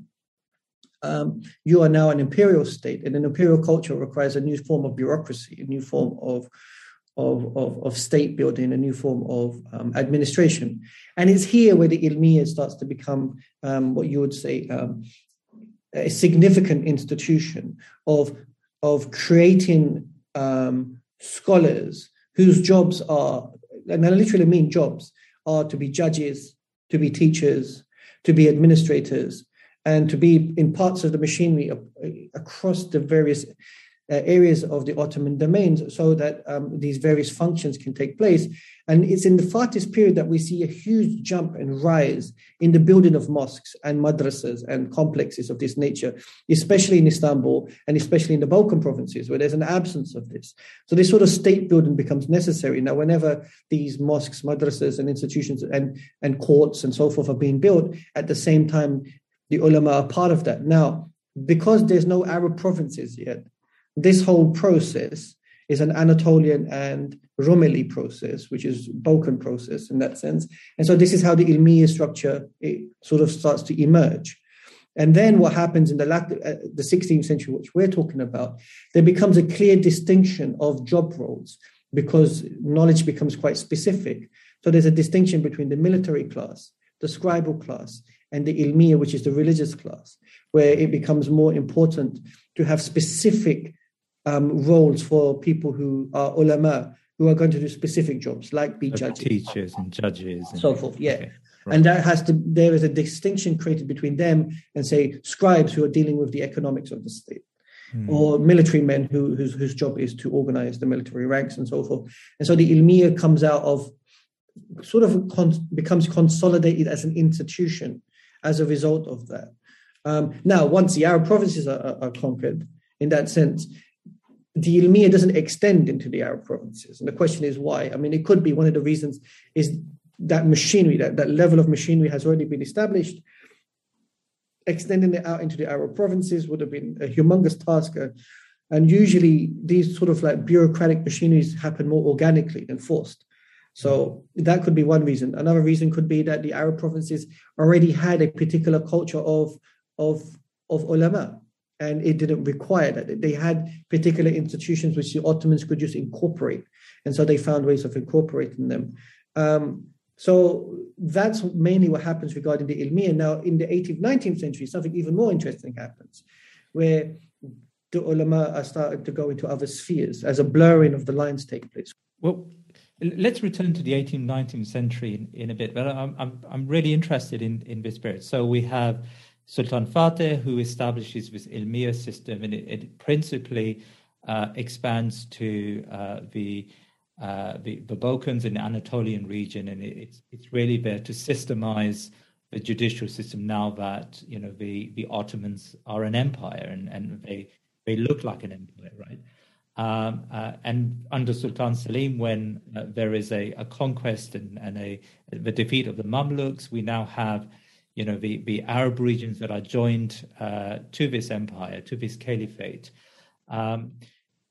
um, you are now an imperial state, and an imperial culture requires a new form of bureaucracy, a new form of of, of, of state building, a new form of um, administration. And it's here where the ilmiya starts to become um, what you would say um, a significant institution of, of creating um, scholars whose jobs are, and I literally mean jobs, are to be judges, to be teachers, to be administrators, and to be in parts of the machinery across the various areas of the Ottoman domains so that um, these various functions can take place. And it's in the Fatih period that we see a huge jump and rise in the building of mosques and madrasas and complexes of this nature, especially in Istanbul and especially in the Balkan provinces where there's an absence of this. So this sort of state building becomes necessary. Now, whenever these mosques, madrasas, and institutions and, and courts and so forth are being built, at the same time, the ulama are part of that. Now, because there's no Arab provinces yet, this whole process is an Anatolian and Rumeli process, which is Balkan process in that sense. And so this is how the Ilmiya structure sort of starts to emerge. And then what happens in the, latter, uh, the 16th century, which we're talking about, there becomes a clear distinction of job roles because knowledge becomes quite specific. So there's a distinction between the military class, the scribal class, and the ilmiya, which is the religious class, where it becomes more important to have specific um, roles for people who are ulama, who are going to do specific jobs, like be judges, teachers, and judges, and so forth. Yeah. Okay. Right. And that has to, there is a distinction created between them and, say, scribes who are dealing with the economics of the state, mm. or military men who, whose, whose job is to organize the military ranks and so forth. And so the ilmiya comes out of, sort of con- becomes consolidated as an institution as a result of that. Um, now, once the Arab provinces are, are, are conquered, in that sense, the ilmiya doesn't extend into the Arab provinces. And the question is why? I mean, it could be one of the reasons is that machinery, that, that level of machinery has already been established. Extending it out into the Arab provinces would have been a humongous task. Uh, and usually these sort of like bureaucratic machineries happen more organically than forced. So that could be one reason. Another reason could be that the Arab provinces already had a particular culture of, of, of ulama and it didn't require that. They had particular institutions which the Ottomans could just incorporate, and so they found ways of incorporating them. Um, so that's mainly what happens regarding the ilmiya. Now, in the 18th, 19th century, something even more interesting happens, where the ulama are to go into other spheres as a blurring of the lines take place. Well, let's return to the 18th, 19th century in, in a bit, but I'm, I'm, I'm really interested in, in this period. So we have Sultan Fatih, who establishes this Ilmiya system, and it, it principally uh, expands to uh, the, uh, the, the Balkans and the Anatolian region, and it, it's it's really there to systemize the judicial system now that you know the the Ottomans are an empire and, and they they look like an empire, right? Um, uh, and under Sultan Selim, when uh, there is a, a conquest and, and a the defeat of the Mamluks, we now have you know, the, the Arab regions that are joined uh, to this empire, to this caliphate. Um,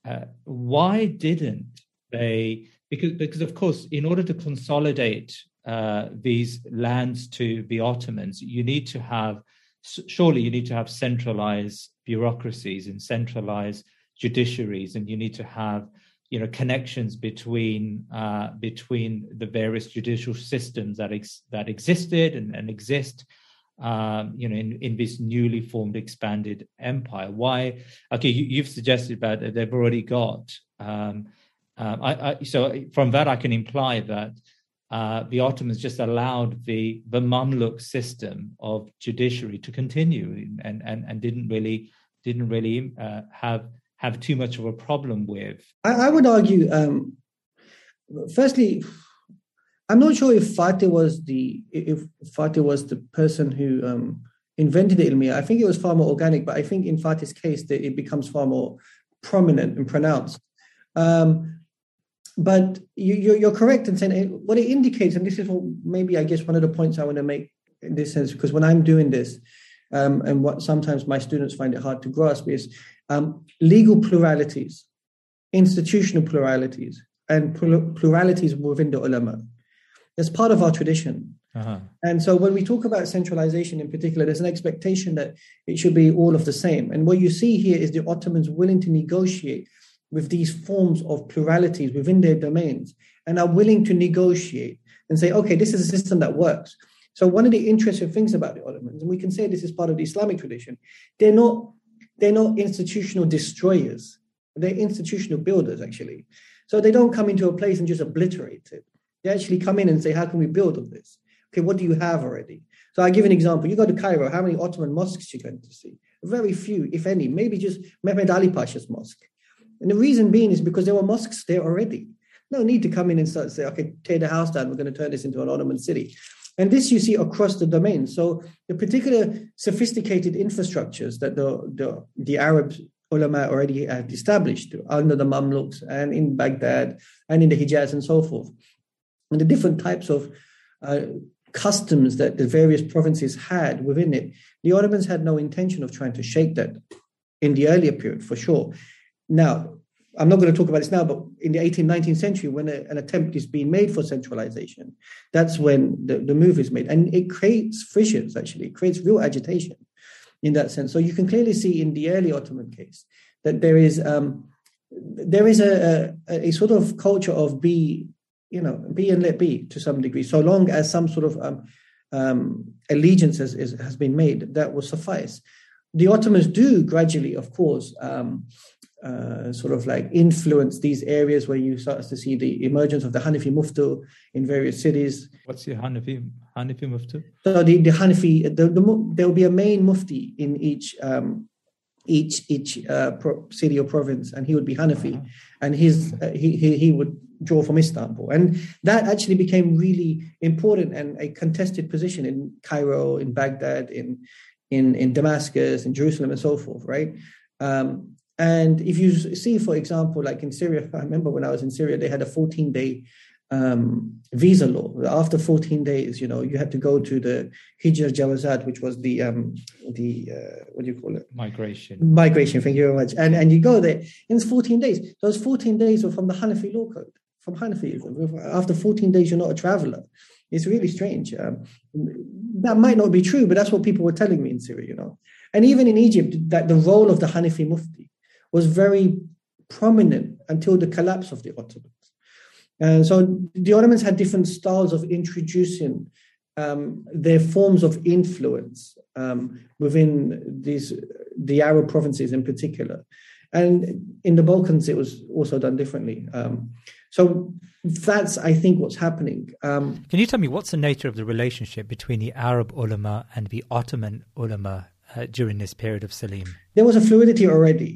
uh, why didn't they? Because, because of course, in order to consolidate uh, these lands to the Ottomans, you need to have surely you need to have centralized bureaucracies and centralized judiciaries, and you need to have you know connections between uh, between the various judicial systems that ex- that existed and, and exist um, you know in, in this newly formed expanded empire. Why? Okay you, have suggested that they've already got um, uh, I, I, so from that i can imply that uh, the Ottomans just allowed the the Mamluk system of judiciary to continue and and, and didn't really didn't really uh, have have too much of a problem with. I, I would argue, um, firstly, I'm not sure if Fatih was the if Fatih was the person who um, invented the ilmiya. I think it was far more organic, but I think in Fatih's case that it becomes far more prominent and pronounced. Um, but you, are correct in saying it, what it indicates, and this is what maybe I guess one of the points I want to make in this sense, because when I'm doing this, um, and what sometimes my students find it hard to grasp is um, legal pluralities, institutional pluralities, and pluralities within the ulama. That's part of our tradition. Uh-huh. And so when we talk about centralization in particular, there's an expectation that it should be all of the same. And what you see here is the Ottomans willing to negotiate with these forms of pluralities within their domains and are willing to negotiate and say, okay, this is a system that works. So one of the interesting things about the Ottomans, and we can say this is part of the Islamic tradition, they're not they're not institutional destroyers. They're institutional builders, actually. So they don't come into a place and just obliterate it. They actually come in and say, how can we build on this? Okay, what do you have already? So I give an example. You go to Cairo, how many Ottoman mosques you going to see? Very few, if any, maybe just Mehmed Ali Pasha's mosque. And the reason being is because there were mosques there already. No need to come in and start say, okay, tear the house down. We're going to turn this into an Ottoman city. And this you see across the domain. So the particular sophisticated infrastructures that the, the, the Arab ulama already had established under the Mamluks and in Baghdad and in the Hijaz and so forth, and the different types of uh, customs that the various provinces had within it, the Ottomans had no intention of trying to shake that in the earlier period, for sure. Now, I'm not going to talk about this now, but in the 18th, 19th century, when a, an attempt is being made for centralization, that's when the, the move is made. And it creates fissures, actually, it creates real agitation in that sense. So you can clearly see in the early Ottoman case that there is um, there is a, a, a, sort of culture of be, you know, be and let be to some degree, so long as some sort of um, um, allegiance has, has been made, that will suffice. The Ottomans do gradually, of course, um, uh, sort of like influence these areas where you start to see the emergence of the Hanafi Muftu in various cities. What's the Hanafi Hanafi Muftu? So the, the Hanafi, the, the, there will be a main Mufti in each um, each each uh, pro, city or province, and he would be Hanafi, uh-huh. and his uh, he, he he would draw from Istanbul, and that actually became really important and a contested position in Cairo, in Baghdad, in in in Damascus, in Jerusalem, and so forth, right? Um, and if you see, for example, like in Syria, I remember when I was in Syria, they had a 14 day um, visa law. After 14 days, you know, you had to go to the Hijr Jawazat, which was the um, the uh, what do you call it? Migration. Migration. Thank you very much. And and you go there, and it's 14 days. Those 14 days were from the Hanafi law code. From Hanafi, after 14 days, you're not a traveler. It's really strange. Um, that might not be true, but that's what people were telling me in Syria. You know, and even in Egypt, that the role of the Hanafi Mufti was very prominent until the collapse of the Ottomans. And so the Ottomans had different styles of introducing um, their forms of influence um, within these the Arab provinces in particular. And in the Balkans, it was also done differently. Um, So that's, I think, what's happening. Um, Can you tell me what's the nature of the relationship between the Arab ulama and the Ottoman ulama uh, during this period of Selim? There was a fluidity already.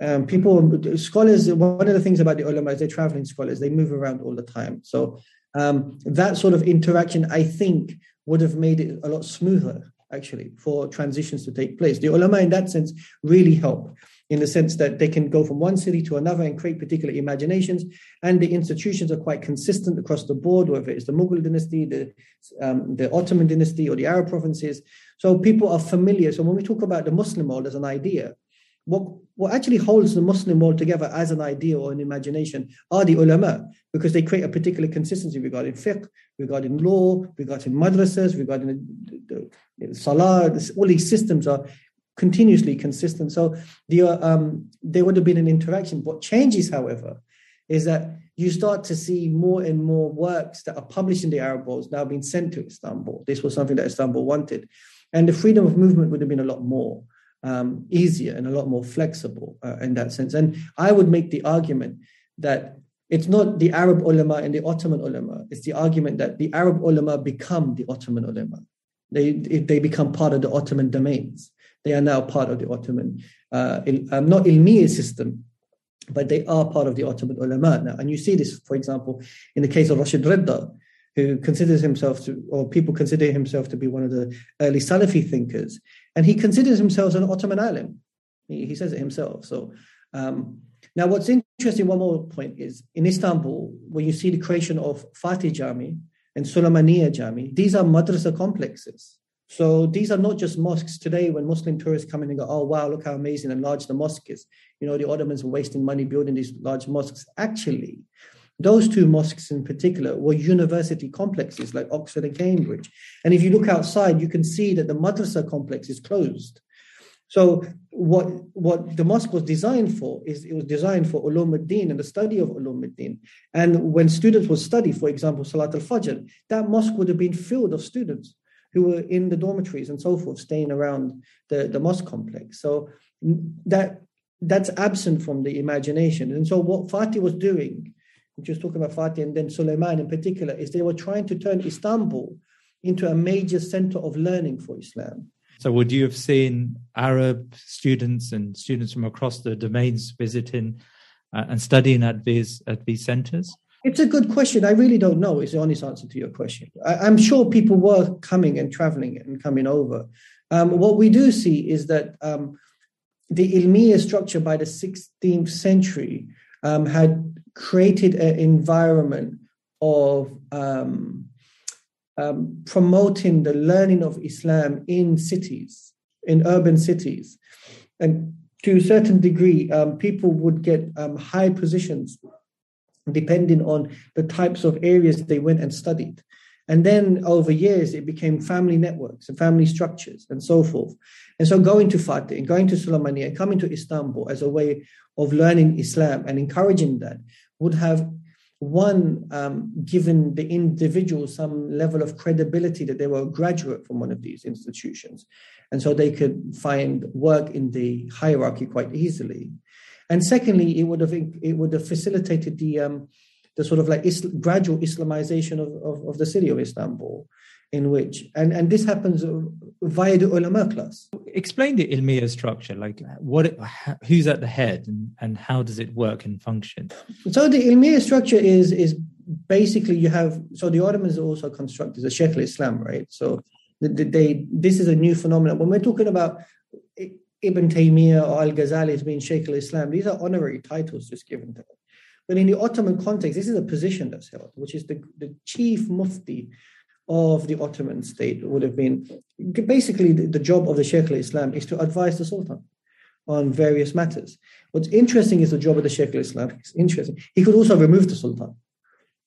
Um, people, scholars, one of the things about the ulama is they're traveling scholars, they move around all the time. So um, that sort of interaction, I think, would have made it a lot smoother, actually, for transitions to take place. The ulama, in that sense, really help in the sense that they can go from one city to another and create particular imaginations. And the institutions are quite consistent across the board, whether it's the Mughal dynasty, the, um, the Ottoman dynasty, or the Arab provinces. So people are familiar. So when we talk about the Muslim world as an idea, what, what actually holds the Muslim world together as an idea or an imagination are the ulama, because they create a particular consistency regarding fiqh, regarding law, regarding madrasas, regarding the, the, the salah. All these systems are continuously consistent. So the, um, there would have been an interaction. What changes, however, is that you start to see more and more works that are published in the Arab world now being sent to Istanbul. This was something that Istanbul wanted. And the freedom of movement would have been a lot more um, easier and a lot more flexible uh, in that sense. And I would make the argument that it's not the Arab ulama and the Ottoman ulama. It's the argument that the Arab ulama become the Ottoman ulama. They, they become part of the Ottoman domains. They are now part of the Ottoman, uh, um, not ilmiya system, but they are part of the Ottoman ulama now. And you see this, for example, in the case of Rashid Rida, who considers himself to, or people consider himself to be one of the early Salafi thinkers, and he considers himself an Ottoman alim. He, he says it himself. So um, now, what's interesting, one more point is in Istanbul, when you see the creation of Fatih Jami and Sulaimaniya Jami, these are madrasa complexes. So these are not just mosques. Today, when Muslim tourists come in and go, oh, wow, look how amazing and large the mosque is. You know, the Ottomans were wasting money building these large mosques. Actually, those two mosques in particular were university complexes like Oxford and Cambridge. And if you look outside, you can see that the madrasa complex is closed. So what, what the mosque was designed for is it was designed for ulum ad-din and the study of ulum ad-din. And when students would study, for example, Salat al-Fajr, that mosque would have been filled of students who were in the dormitories and so forth, staying around the, the mosque complex. So that that's absent from the imagination. And so what Fatih was doing, just talking about Fatih and then Suleiman in particular, is they were trying to turn Istanbul into a major center of learning for Islam. So would you have seen Arab students and students from across the domains visiting uh, and studying at these at these centers? It's a good question. I really don't know. Is the honest answer to your question. I, am sure people were coming and traveling and coming over. Um, what we do see is that um, the Ilmiya structure by the 16th century um, had created an environment of um, um, promoting the learning of Islam in cities, in urban cities. And to a certain degree, um, people would get high positions depending on the types of areas they went and studied. And then over years, it became family networks and family structures and so forth. And so going to Fatih going to Sulaimaniya and coming to Istanbul as a way of learning Islam and encouraging that would have one um, given the individual some level of credibility that they were a graduate from one of these institutions. And so they could find work in the hierarchy quite easily. And secondly, it would have it would have facilitated the um, the sort of like gradual Islamization of, of, of, the city of Istanbul, in which and and this happens via the ulama class. Explain the ilmiya structure, like what who's at the head and, and how does it work and function? So the ilmiya structure is is basically you have so the Ottomans also constructed the Sheikh al-Islam, right? So they this is a new phenomenon. When we're talking about Ibn Taymiyyah or Al Ghazali as being Sheikh al Islam. These are honorary titles just given to them. But in the Ottoman context, this is a position that's held, which is the, the chief mufti of the Ottoman state would have been basically the, the job of the Sheikh al Islam is to advise the Sultan on various matters. What's interesting is the job of the Sheikh al Islam. It's interesting. He could also remove the Sultan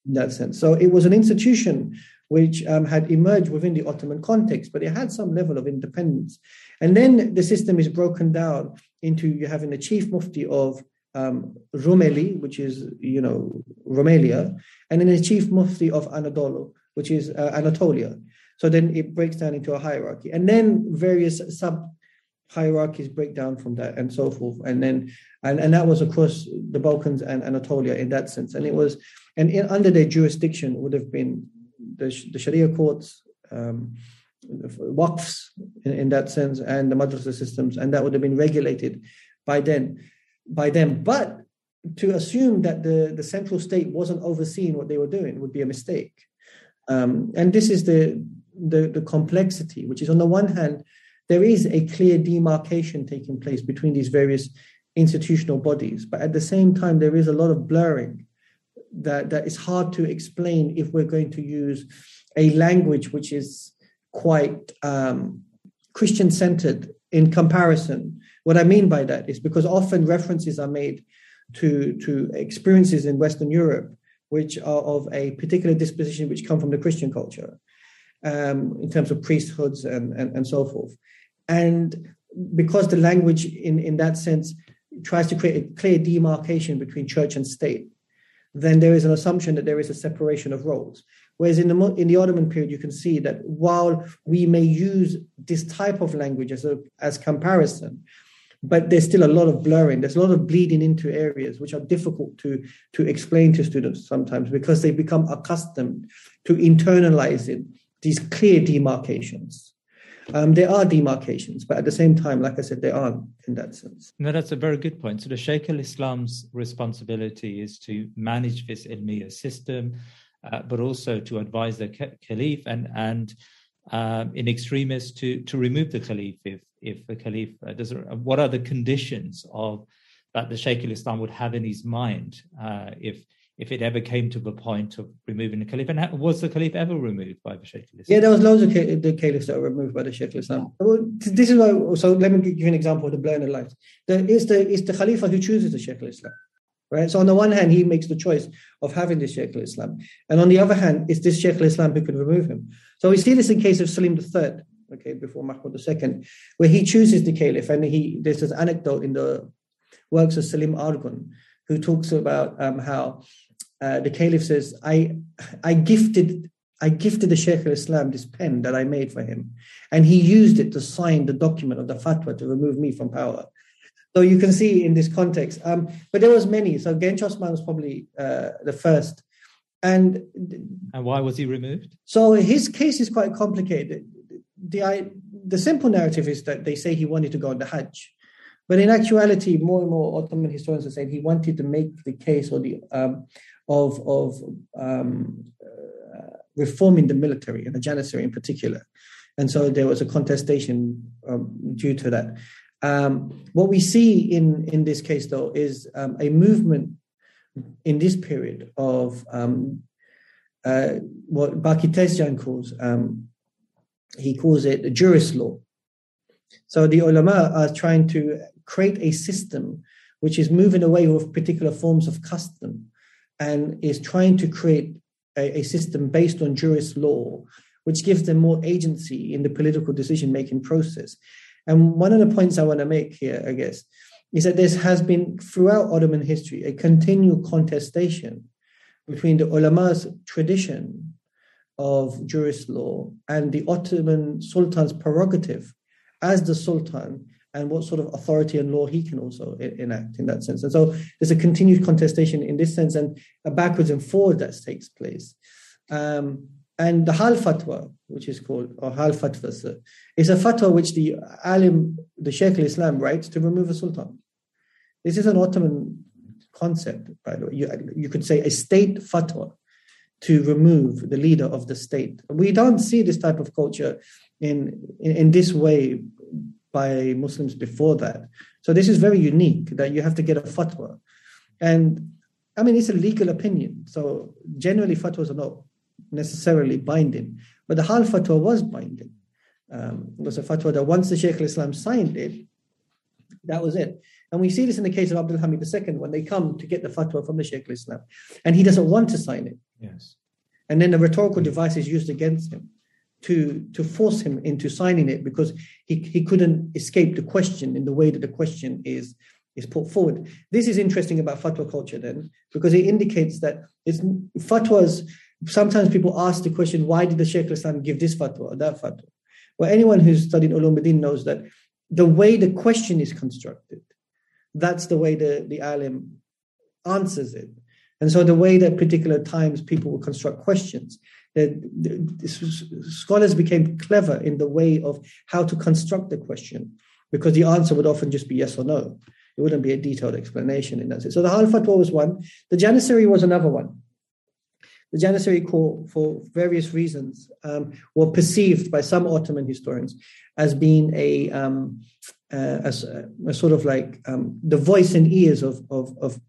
in that sense. So it was an institution which um, had emerged within the Ottoman context, but it had some level of independence. And then the system is broken down into you having the chief mufti of um, Rumeli, which is, you know, Rumelia, and then the chief mufti of Anadolu, which is uh, Anatolia. So then it breaks down into a hierarchy. And then various sub hierarchies break down from that and so forth. And then, and, and that was across the Balkans and Anatolia in that sense. And it was, and in, under their jurisdiction would have been the, the Sharia courts, um, waqfs in, in, that sense, and the madrasa systems, and that would have been regulated by then, by them. But to assume that the, the central state wasn't overseeing what they were doing would be a mistake. Um, and this is the, the, the complexity, which is on the one hand, there is a clear demarcation taking place between these various institutional bodies, but at the same time, there is a lot of blurring that, that is hard to explain if we're going to use a language which is quite um, Christian centered in comparison. What I mean by that is because often references are made to, to experiences in Western Europe which are of a particular disposition which come from the Christian culture um, in terms of priesthoods and, and, and so forth. And because the language in, in that sense tries to create a clear demarcation between church and state, then there is an assumption that there is a separation of roles. Whereas in the in the Ottoman period, you can see that while we may use this type of language as a as comparison, but there's still a lot of blurring. There's a lot of bleeding into areas which are difficult to to explain to students sometimes because they become accustomed to internalizing these clear demarcations. Um, there are demarcations, but at the same time, like I said, they aren't in that sense. No, that's a very good point. So the Sheikh al-Islam's responsibility is to manage this ilmiya system, uh, but also to advise the caliph and and um, in extremis to to remove the caliph if if the caliph uh, does. What are the conditions of that the Sheikh al-Islam would have in his mind uh, if if it ever came to the point of removing the caliph. And was the caliph ever removed by the Sheikh al-Islam? Yeah, there was loads of the caliphs that were removed by the Sheikh al-Islam. Well, this is why, so let me give you an example of the of light. The, it's, the, it's the Khalifa who chooses the Sheikh Islam. Right? So on the one hand, he makes the choice of having this Sheikh al islam And on the other hand, it's this Sheikh al islam who can remove him. So we see this in case of Selim III, okay, before Mahmud II, where he chooses the caliph. And he there's this anecdote in the works of Salim Argun, who talks about um, how uh, the caliph says, I, I gifted I gifted the Sheikh al-Islam this pen that I made for him, and he used it to sign the document of the fatwa to remove me from power. So you can see in this context. Um, but there was many. So Genç Osman was probably uh, the first. And and why was he removed? So his case is quite complicated. The I, the simple narrative is that they say he wanted to go on the Hajj, but in actuality, more and more Ottoman historians are saying he wanted to make the case or the um, of, of um, uh, reforming the military and the janissary in particular. And so there was a contestation um, due to that. Um, what we see in, in this case, though, is um, a movement in this period of um, uh, what Baki Tezcan calls, um, he calls it jurist law. So the ulama are trying to create a system which is moving away with particular forms of custom and is trying to create a, a system based on jurist law, which gives them more agency in the political decision making process. And one of the points I want to make here, I guess, is that there has been throughout Ottoman history a continual contestation between the ulama's tradition of jurist law and the Ottoman Sultan's prerogative as the Sultan and what sort of authority and law he can also enact in that sense. And so there's a continued contestation in this sense and a backwards and forward that takes place. Um, and the Hal Fatwa, which is called, or Hal Fatwa, is a fatwa which the alim, the Sheikh al-Islam writes to remove a sultan. This is an Ottoman concept, by the way. You, you could say a state fatwa to remove the leader of the state. We don't see this type of culture in, in, in this way by Muslims before that. So this is very unique that you have to get a fatwa. And I mean, it's a legal opinion. So generally, fatwas are not necessarily binding. But the Hal fatwa was binding. Um, it was a fatwa that once the Shaykh al-Islam signed it, that was it. And we see this in the case of Abdul Hamid II when they come to get the fatwa from the Shaykh al-Islam. And he doesn't want to sign it. Yes. And then the rhetorical device is used against him to to force him into signing it because he, he couldn't escape the question in the way that the question is is put forward. This is interesting about fatwa culture then because it indicates that it's fatwas. Sometimes people ask the question, why did the Shaykh Islam give this fatwa or that fatwa? Well, anyone who's studied ulumuddin knows that the way the question is constructed, that's the way the, the alim answers it. And so the way that particular times people will construct questions, that scholars became clever in the way of how to construct the question, because the answer would often just be yes or no. It wouldn't be a detailed explanation in that sense. So the Hal Fatwa was one. The Janissary was another one. The Janissary Corps, for various reasons, um, were perceived by some Ottoman historians as being a, um, uh, as a, a, sort of like um, the voice and ears of, of, of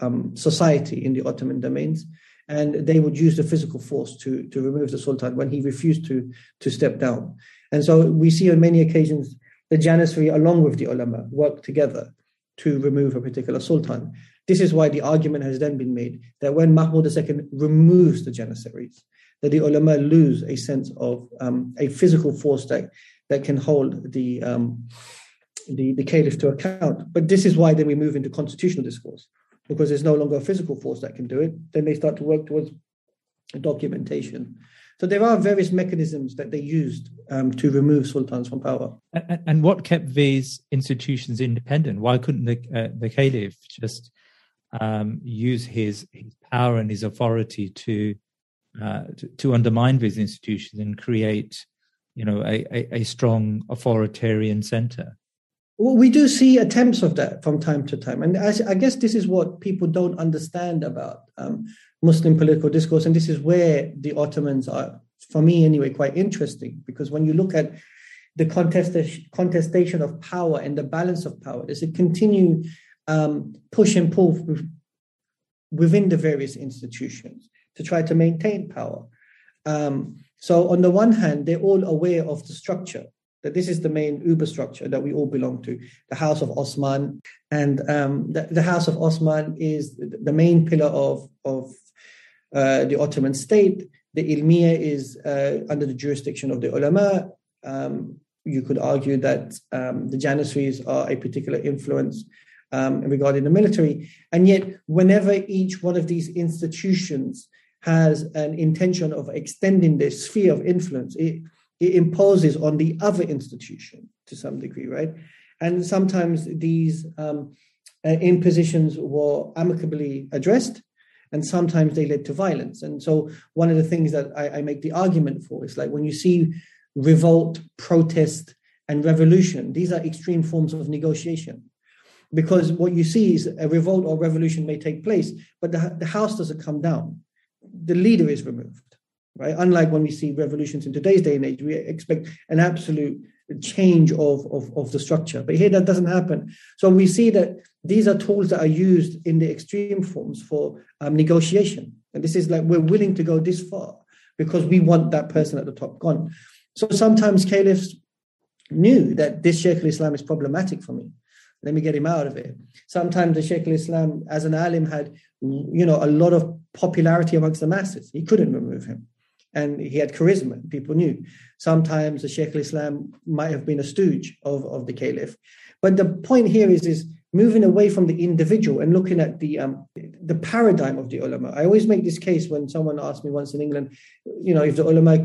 um, society in the Ottoman domains. And they would use the physical force to, to remove the Sultan when he refused to, to step down. And so we see on many occasions the Janissary, along with the ulama, work together to remove a particular sultan. This is why the argument has then been made that when Mahmud II removes the Janissaries, that the ulama lose a sense of um, a physical force that, that can hold the, um, the, the caliph to account. But this is why then we move into constitutional discourse, because there's no longer a physical force that can do it. Then they start to work towards documentation. So there are various mechanisms that they used um, to remove sultans from power. And, and, what kept these institutions independent? Why couldn't the uh, the caliph just um, use his, his power and his authority to, uh, to, to undermine these institutions and create, you know, a, a, a strong authoritarian center? Well, we do see attempts of that from time to time, and I, I guess this is what people don't understand about um, Muslim political discourse. And this is where the Ottomans are, for me anyway, quite interesting because when you look at the contestation, of power and the balance of power, there's a continued um, push and pull within the various institutions to try to maintain power. Um, so, on the one hand, they're all aware of the structure that this is the main Uber structure that we all belong to, the House of Osman, and um, the, the, House of Osman is the main pillar of of uh, the Ottoman state. The Ilmiya is uh, under the jurisdiction of the ulama. Um, you could argue that um, the Janissaries are a particular influence um, regarding the military. And yet, whenever each one of these institutions has an intention of extending their sphere of influence, it, it imposes on the other institution to some degree, right? And sometimes these um, uh, impositions were amicably addressed, and sometimes they led to violence. And so, one of the things that I, I make the argument for is like when you see revolt, protest, and revolution, these are extreme forms of negotiation. Because what you see is a revolt or revolution may take place, but the, the house doesn't come down. The leader is removed, right? Unlike when we see revolutions in today's day and age, we expect an absolute change of, of, of the structure. But here that doesn't happen. So we see that these are tools that are used in the extreme forms for um, negotiation. And this is like we're willing to go this far because we want that person at the top gone. So sometimes caliphs knew that this Sheikh al-Islam is problematic for me. Let me get him out of it. Sometimes the Sheikh al-Islam, as an alim, had you know a lot of popularity amongst the masses. He couldn't remove him and he had charisma. People knew. Sometimes the Sheikh al-Islam might have been a stooge of, of the caliph. But the point here is, is moving away from the individual and looking at the um, the paradigm of the ulama. I always make this case when someone asked me once in England, you know, if the ulama,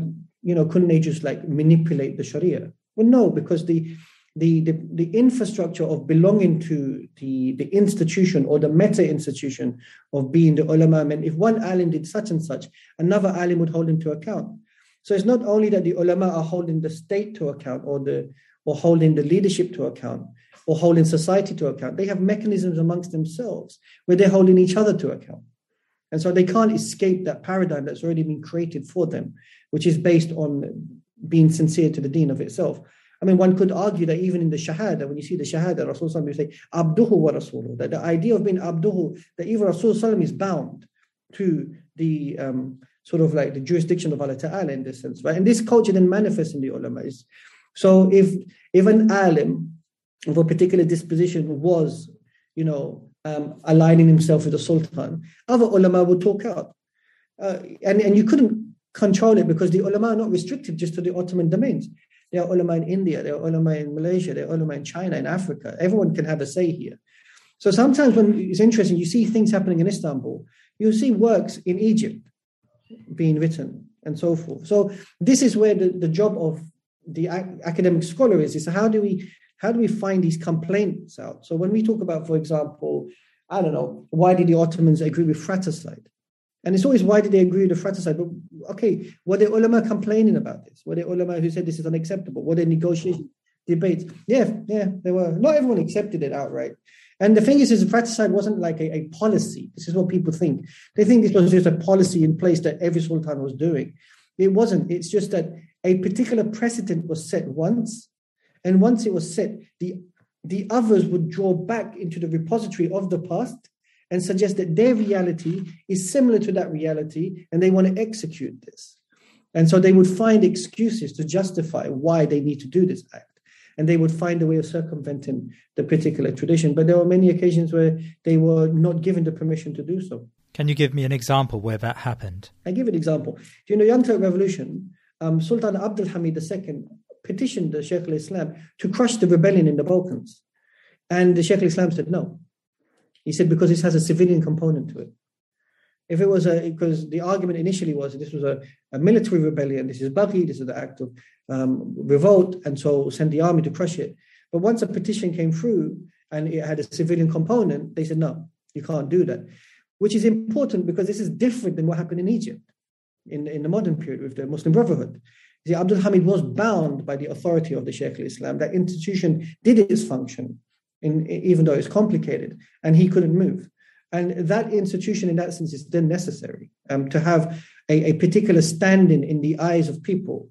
you know, couldn't they just like manipulate the Sharia? Well, no, because the the, the, the infrastructure of belonging to the, the institution or the meta institution of being the ulama meant if one alim did such and such, another alim would hold him to account. So it's not only that the ulama are holding the state to account or the or holding the leadership to account or holding society to account. They have mechanisms amongst themselves where they're holding each other to account. And so they can't escape that paradigm that's already been created for them, which is based on being sincere to the deen of itself. I mean, one could argue that even in the Shahada, when you see the Shahada, Rasul you say, Abduhu wa Rasuluhu, that the idea of being Abduhu, that even Rasul is bound to the um, sort of like the jurisdiction of Allah Ta'ala in this sense, right? And this culture then manifests in the ulama. So if if an alim of a particular disposition was, you know, um, aligning himself with the sultan, other ulama would talk out. Uh, and, and you couldn't control it because the ulama are not restricted just to the Ottoman domains. There are ulama in India, there are ulama in Malaysia, there are ulama in China, in Africa. Everyone can have a say here. So sometimes when it's interesting, you see things happening in Istanbul, you see works in Egypt being written and so forth. So this is where the, the job of the academic scholar is, is how do we how do we find these complaints out? So when we talk about, for example, I don't know, why did the Ottomans agree with fratricide? And it's always why did they agree with the fratricide? But okay, were the ulama complaining about this? Were the ulama who said this is unacceptable? Were there negotiations, debates? Yeah, yeah, there were. Not everyone accepted it outright. And the thing is, is fratricide wasn't like a, a policy. This is what people think. They think this was just a policy in place that every sultan was doing. It wasn't. It's just that a particular precedent was set once, and once it was set, the the others would draw back into the repository of the past and suggest that their reality is similar to that reality, and they want to execute this. And so they would find excuses to justify why they need to do this act and they would find a way of circumventing the particular tradition. But there were many occasions where they were not given the permission to do so. Can you give me an example where that happened? I give an example. During the Young Turk Revolution, um, Sultan Abdul Hamid II petitioned the Sheikh al-Islam to crush the rebellion in the Balkans. And the Sheikh al-Islam said no. He said because this has a civilian component to it. If it was a, because the argument initially was this was a, a military rebellion, this is Baghi, this is the act of um, revolt, and so send the army to crush it. But once a petition came through and it had a civilian component, they said, no, you can't do that, which is important because this is different than what happened in Egypt in, in the modern period with the Muslim Brotherhood. See, Abdul Hamid was bound by the authority of the Sheikh al-Islam. That institution did its function, in, even though it's complicated, and he couldn't move. And that institution, in that sense, is then necessary um, to have a, a particular standing in the eyes of people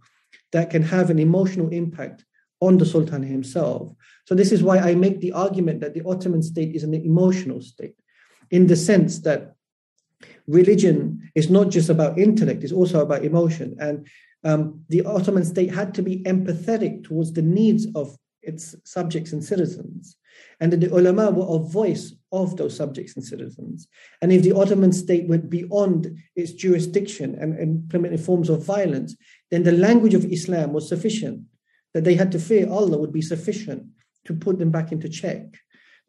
that can have an emotional impact on the Sultan himself. So, this is why I make the argument that the Ottoman state is an emotional state, in the sense that religion is not just about intellect, it's also about emotion. And um, the Ottoman state had to be empathetic towards the needs of its subjects and citizens. And that the ulama were a voice of those subjects and citizens. And if the Ottoman state went beyond its jurisdiction and implemented forms of violence, then the language of Islam was sufficient, that they had to fear Allah would be sufficient to put them back into check.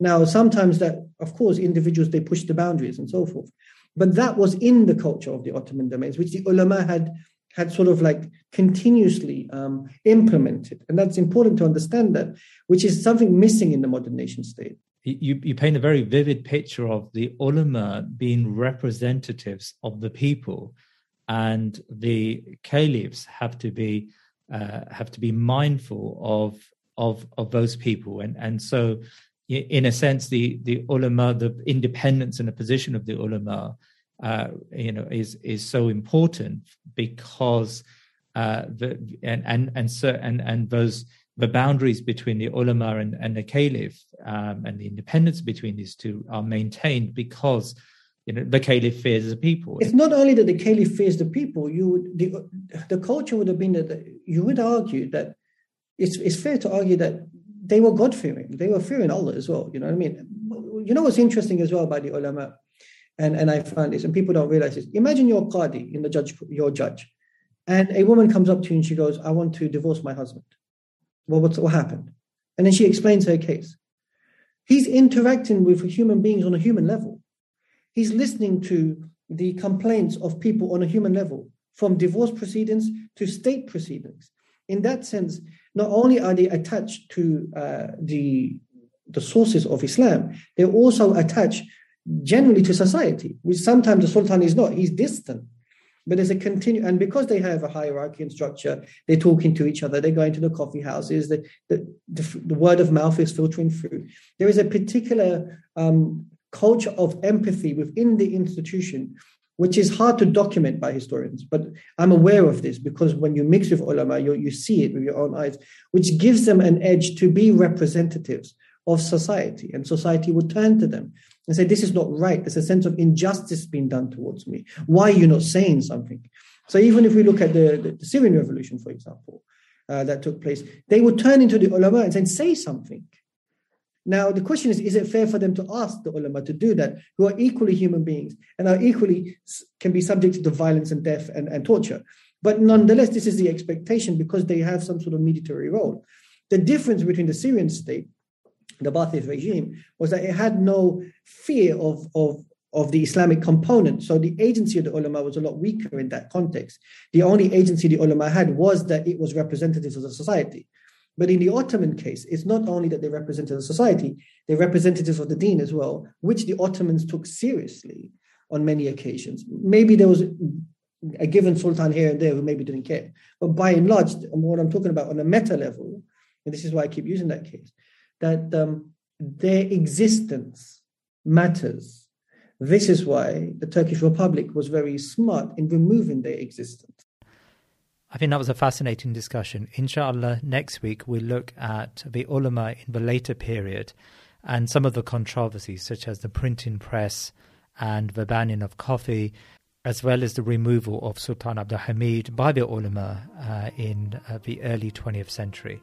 Now, sometimes that, of course, individuals, they push the boundaries and so forth. But that was in the culture of the Ottoman domains, which the ulama had had sort of like continuously um, implemented. And that's important to understand that, which is something missing in the modern nation state. You, you paint a very vivid picture of the ulama being representatives of the people, and the caliphs have to be uh, have to be mindful of of of those people, and and so in a sense, the the ulama, the independence and the position of the ulama uh, you know is is so important because uh, the and and and so and and those the boundaries between the ulama and, and the caliph um, and the independence between these two are maintained because you know the caliph fears the people. It's not only that the caliph fears the people. You the the culture would have been that you would argue that it's it's fair to argue that they were God fearing. They were fearing Allah as well. You know what I mean? You know what's interesting as well by the ulama and, and I found this, and people don't realize this. Imagine you're Qadi in the judge, your judge, and a woman comes up to you and she goes, I want to divorce my husband. Well, what's, what happened? And then she explains her case. He's interacting with human beings on a human level. He's listening to the complaints of people on a human level, from divorce proceedings to state proceedings. In that sense, not only are they attached to uh, the the sources of Islam, they're also attached generally to society, which sometimes the Sultan is not. He's distant. But there's a continue, and because they have a hierarchy and structure, they're talking to each other. They're going to the coffee houses. The, the, the, the word of mouth is filtering through. There is a particular um, culture of empathy within the institution, which is hard to document by historians. But I'm aware of this because when you mix with ulama, you, you see it with your own eyes, which gives them an edge to be representatives of society, and society would turn to them and say, This is not right. There's a sense of injustice being done towards me. Why are you not saying something? So, even if we look at the, the, the Syrian revolution, for example, uh, that took place, they would turn into the ulama and say, Say something. Now, the question is, is it fair for them to ask the ulama to do that, who are equally human beings and are equally can be subjected to violence and death and, and torture? But nonetheless, this is the expectation because they have some sort of mediatory role. The difference between the Syrian state the Ba'athist regime was that it had no fear of, of, of the Islamic component. So the agency of the ulama was a lot weaker in that context. The only agency the ulama had was that it was representatives of the society. But in the Ottoman case, it's not only that they represented the society, they're representatives of the deen as well, which the Ottomans took seriously on many occasions. Maybe there was a given sultan here and there who maybe didn't care. But by and large, what I'm talking about on a meta level, and this is why I keep using that case, that um, their existence matters. This is why the Turkish Republic was very smart in removing their existence. I think that was a fascinating discussion. Inshallah, next week we'll look at the ulama in the later period and some of the controversies, such as the printing press and the banning of coffee, as well as the removal of Sultan Abdul Hamid by the ulama uh, in uh, the early 20th century.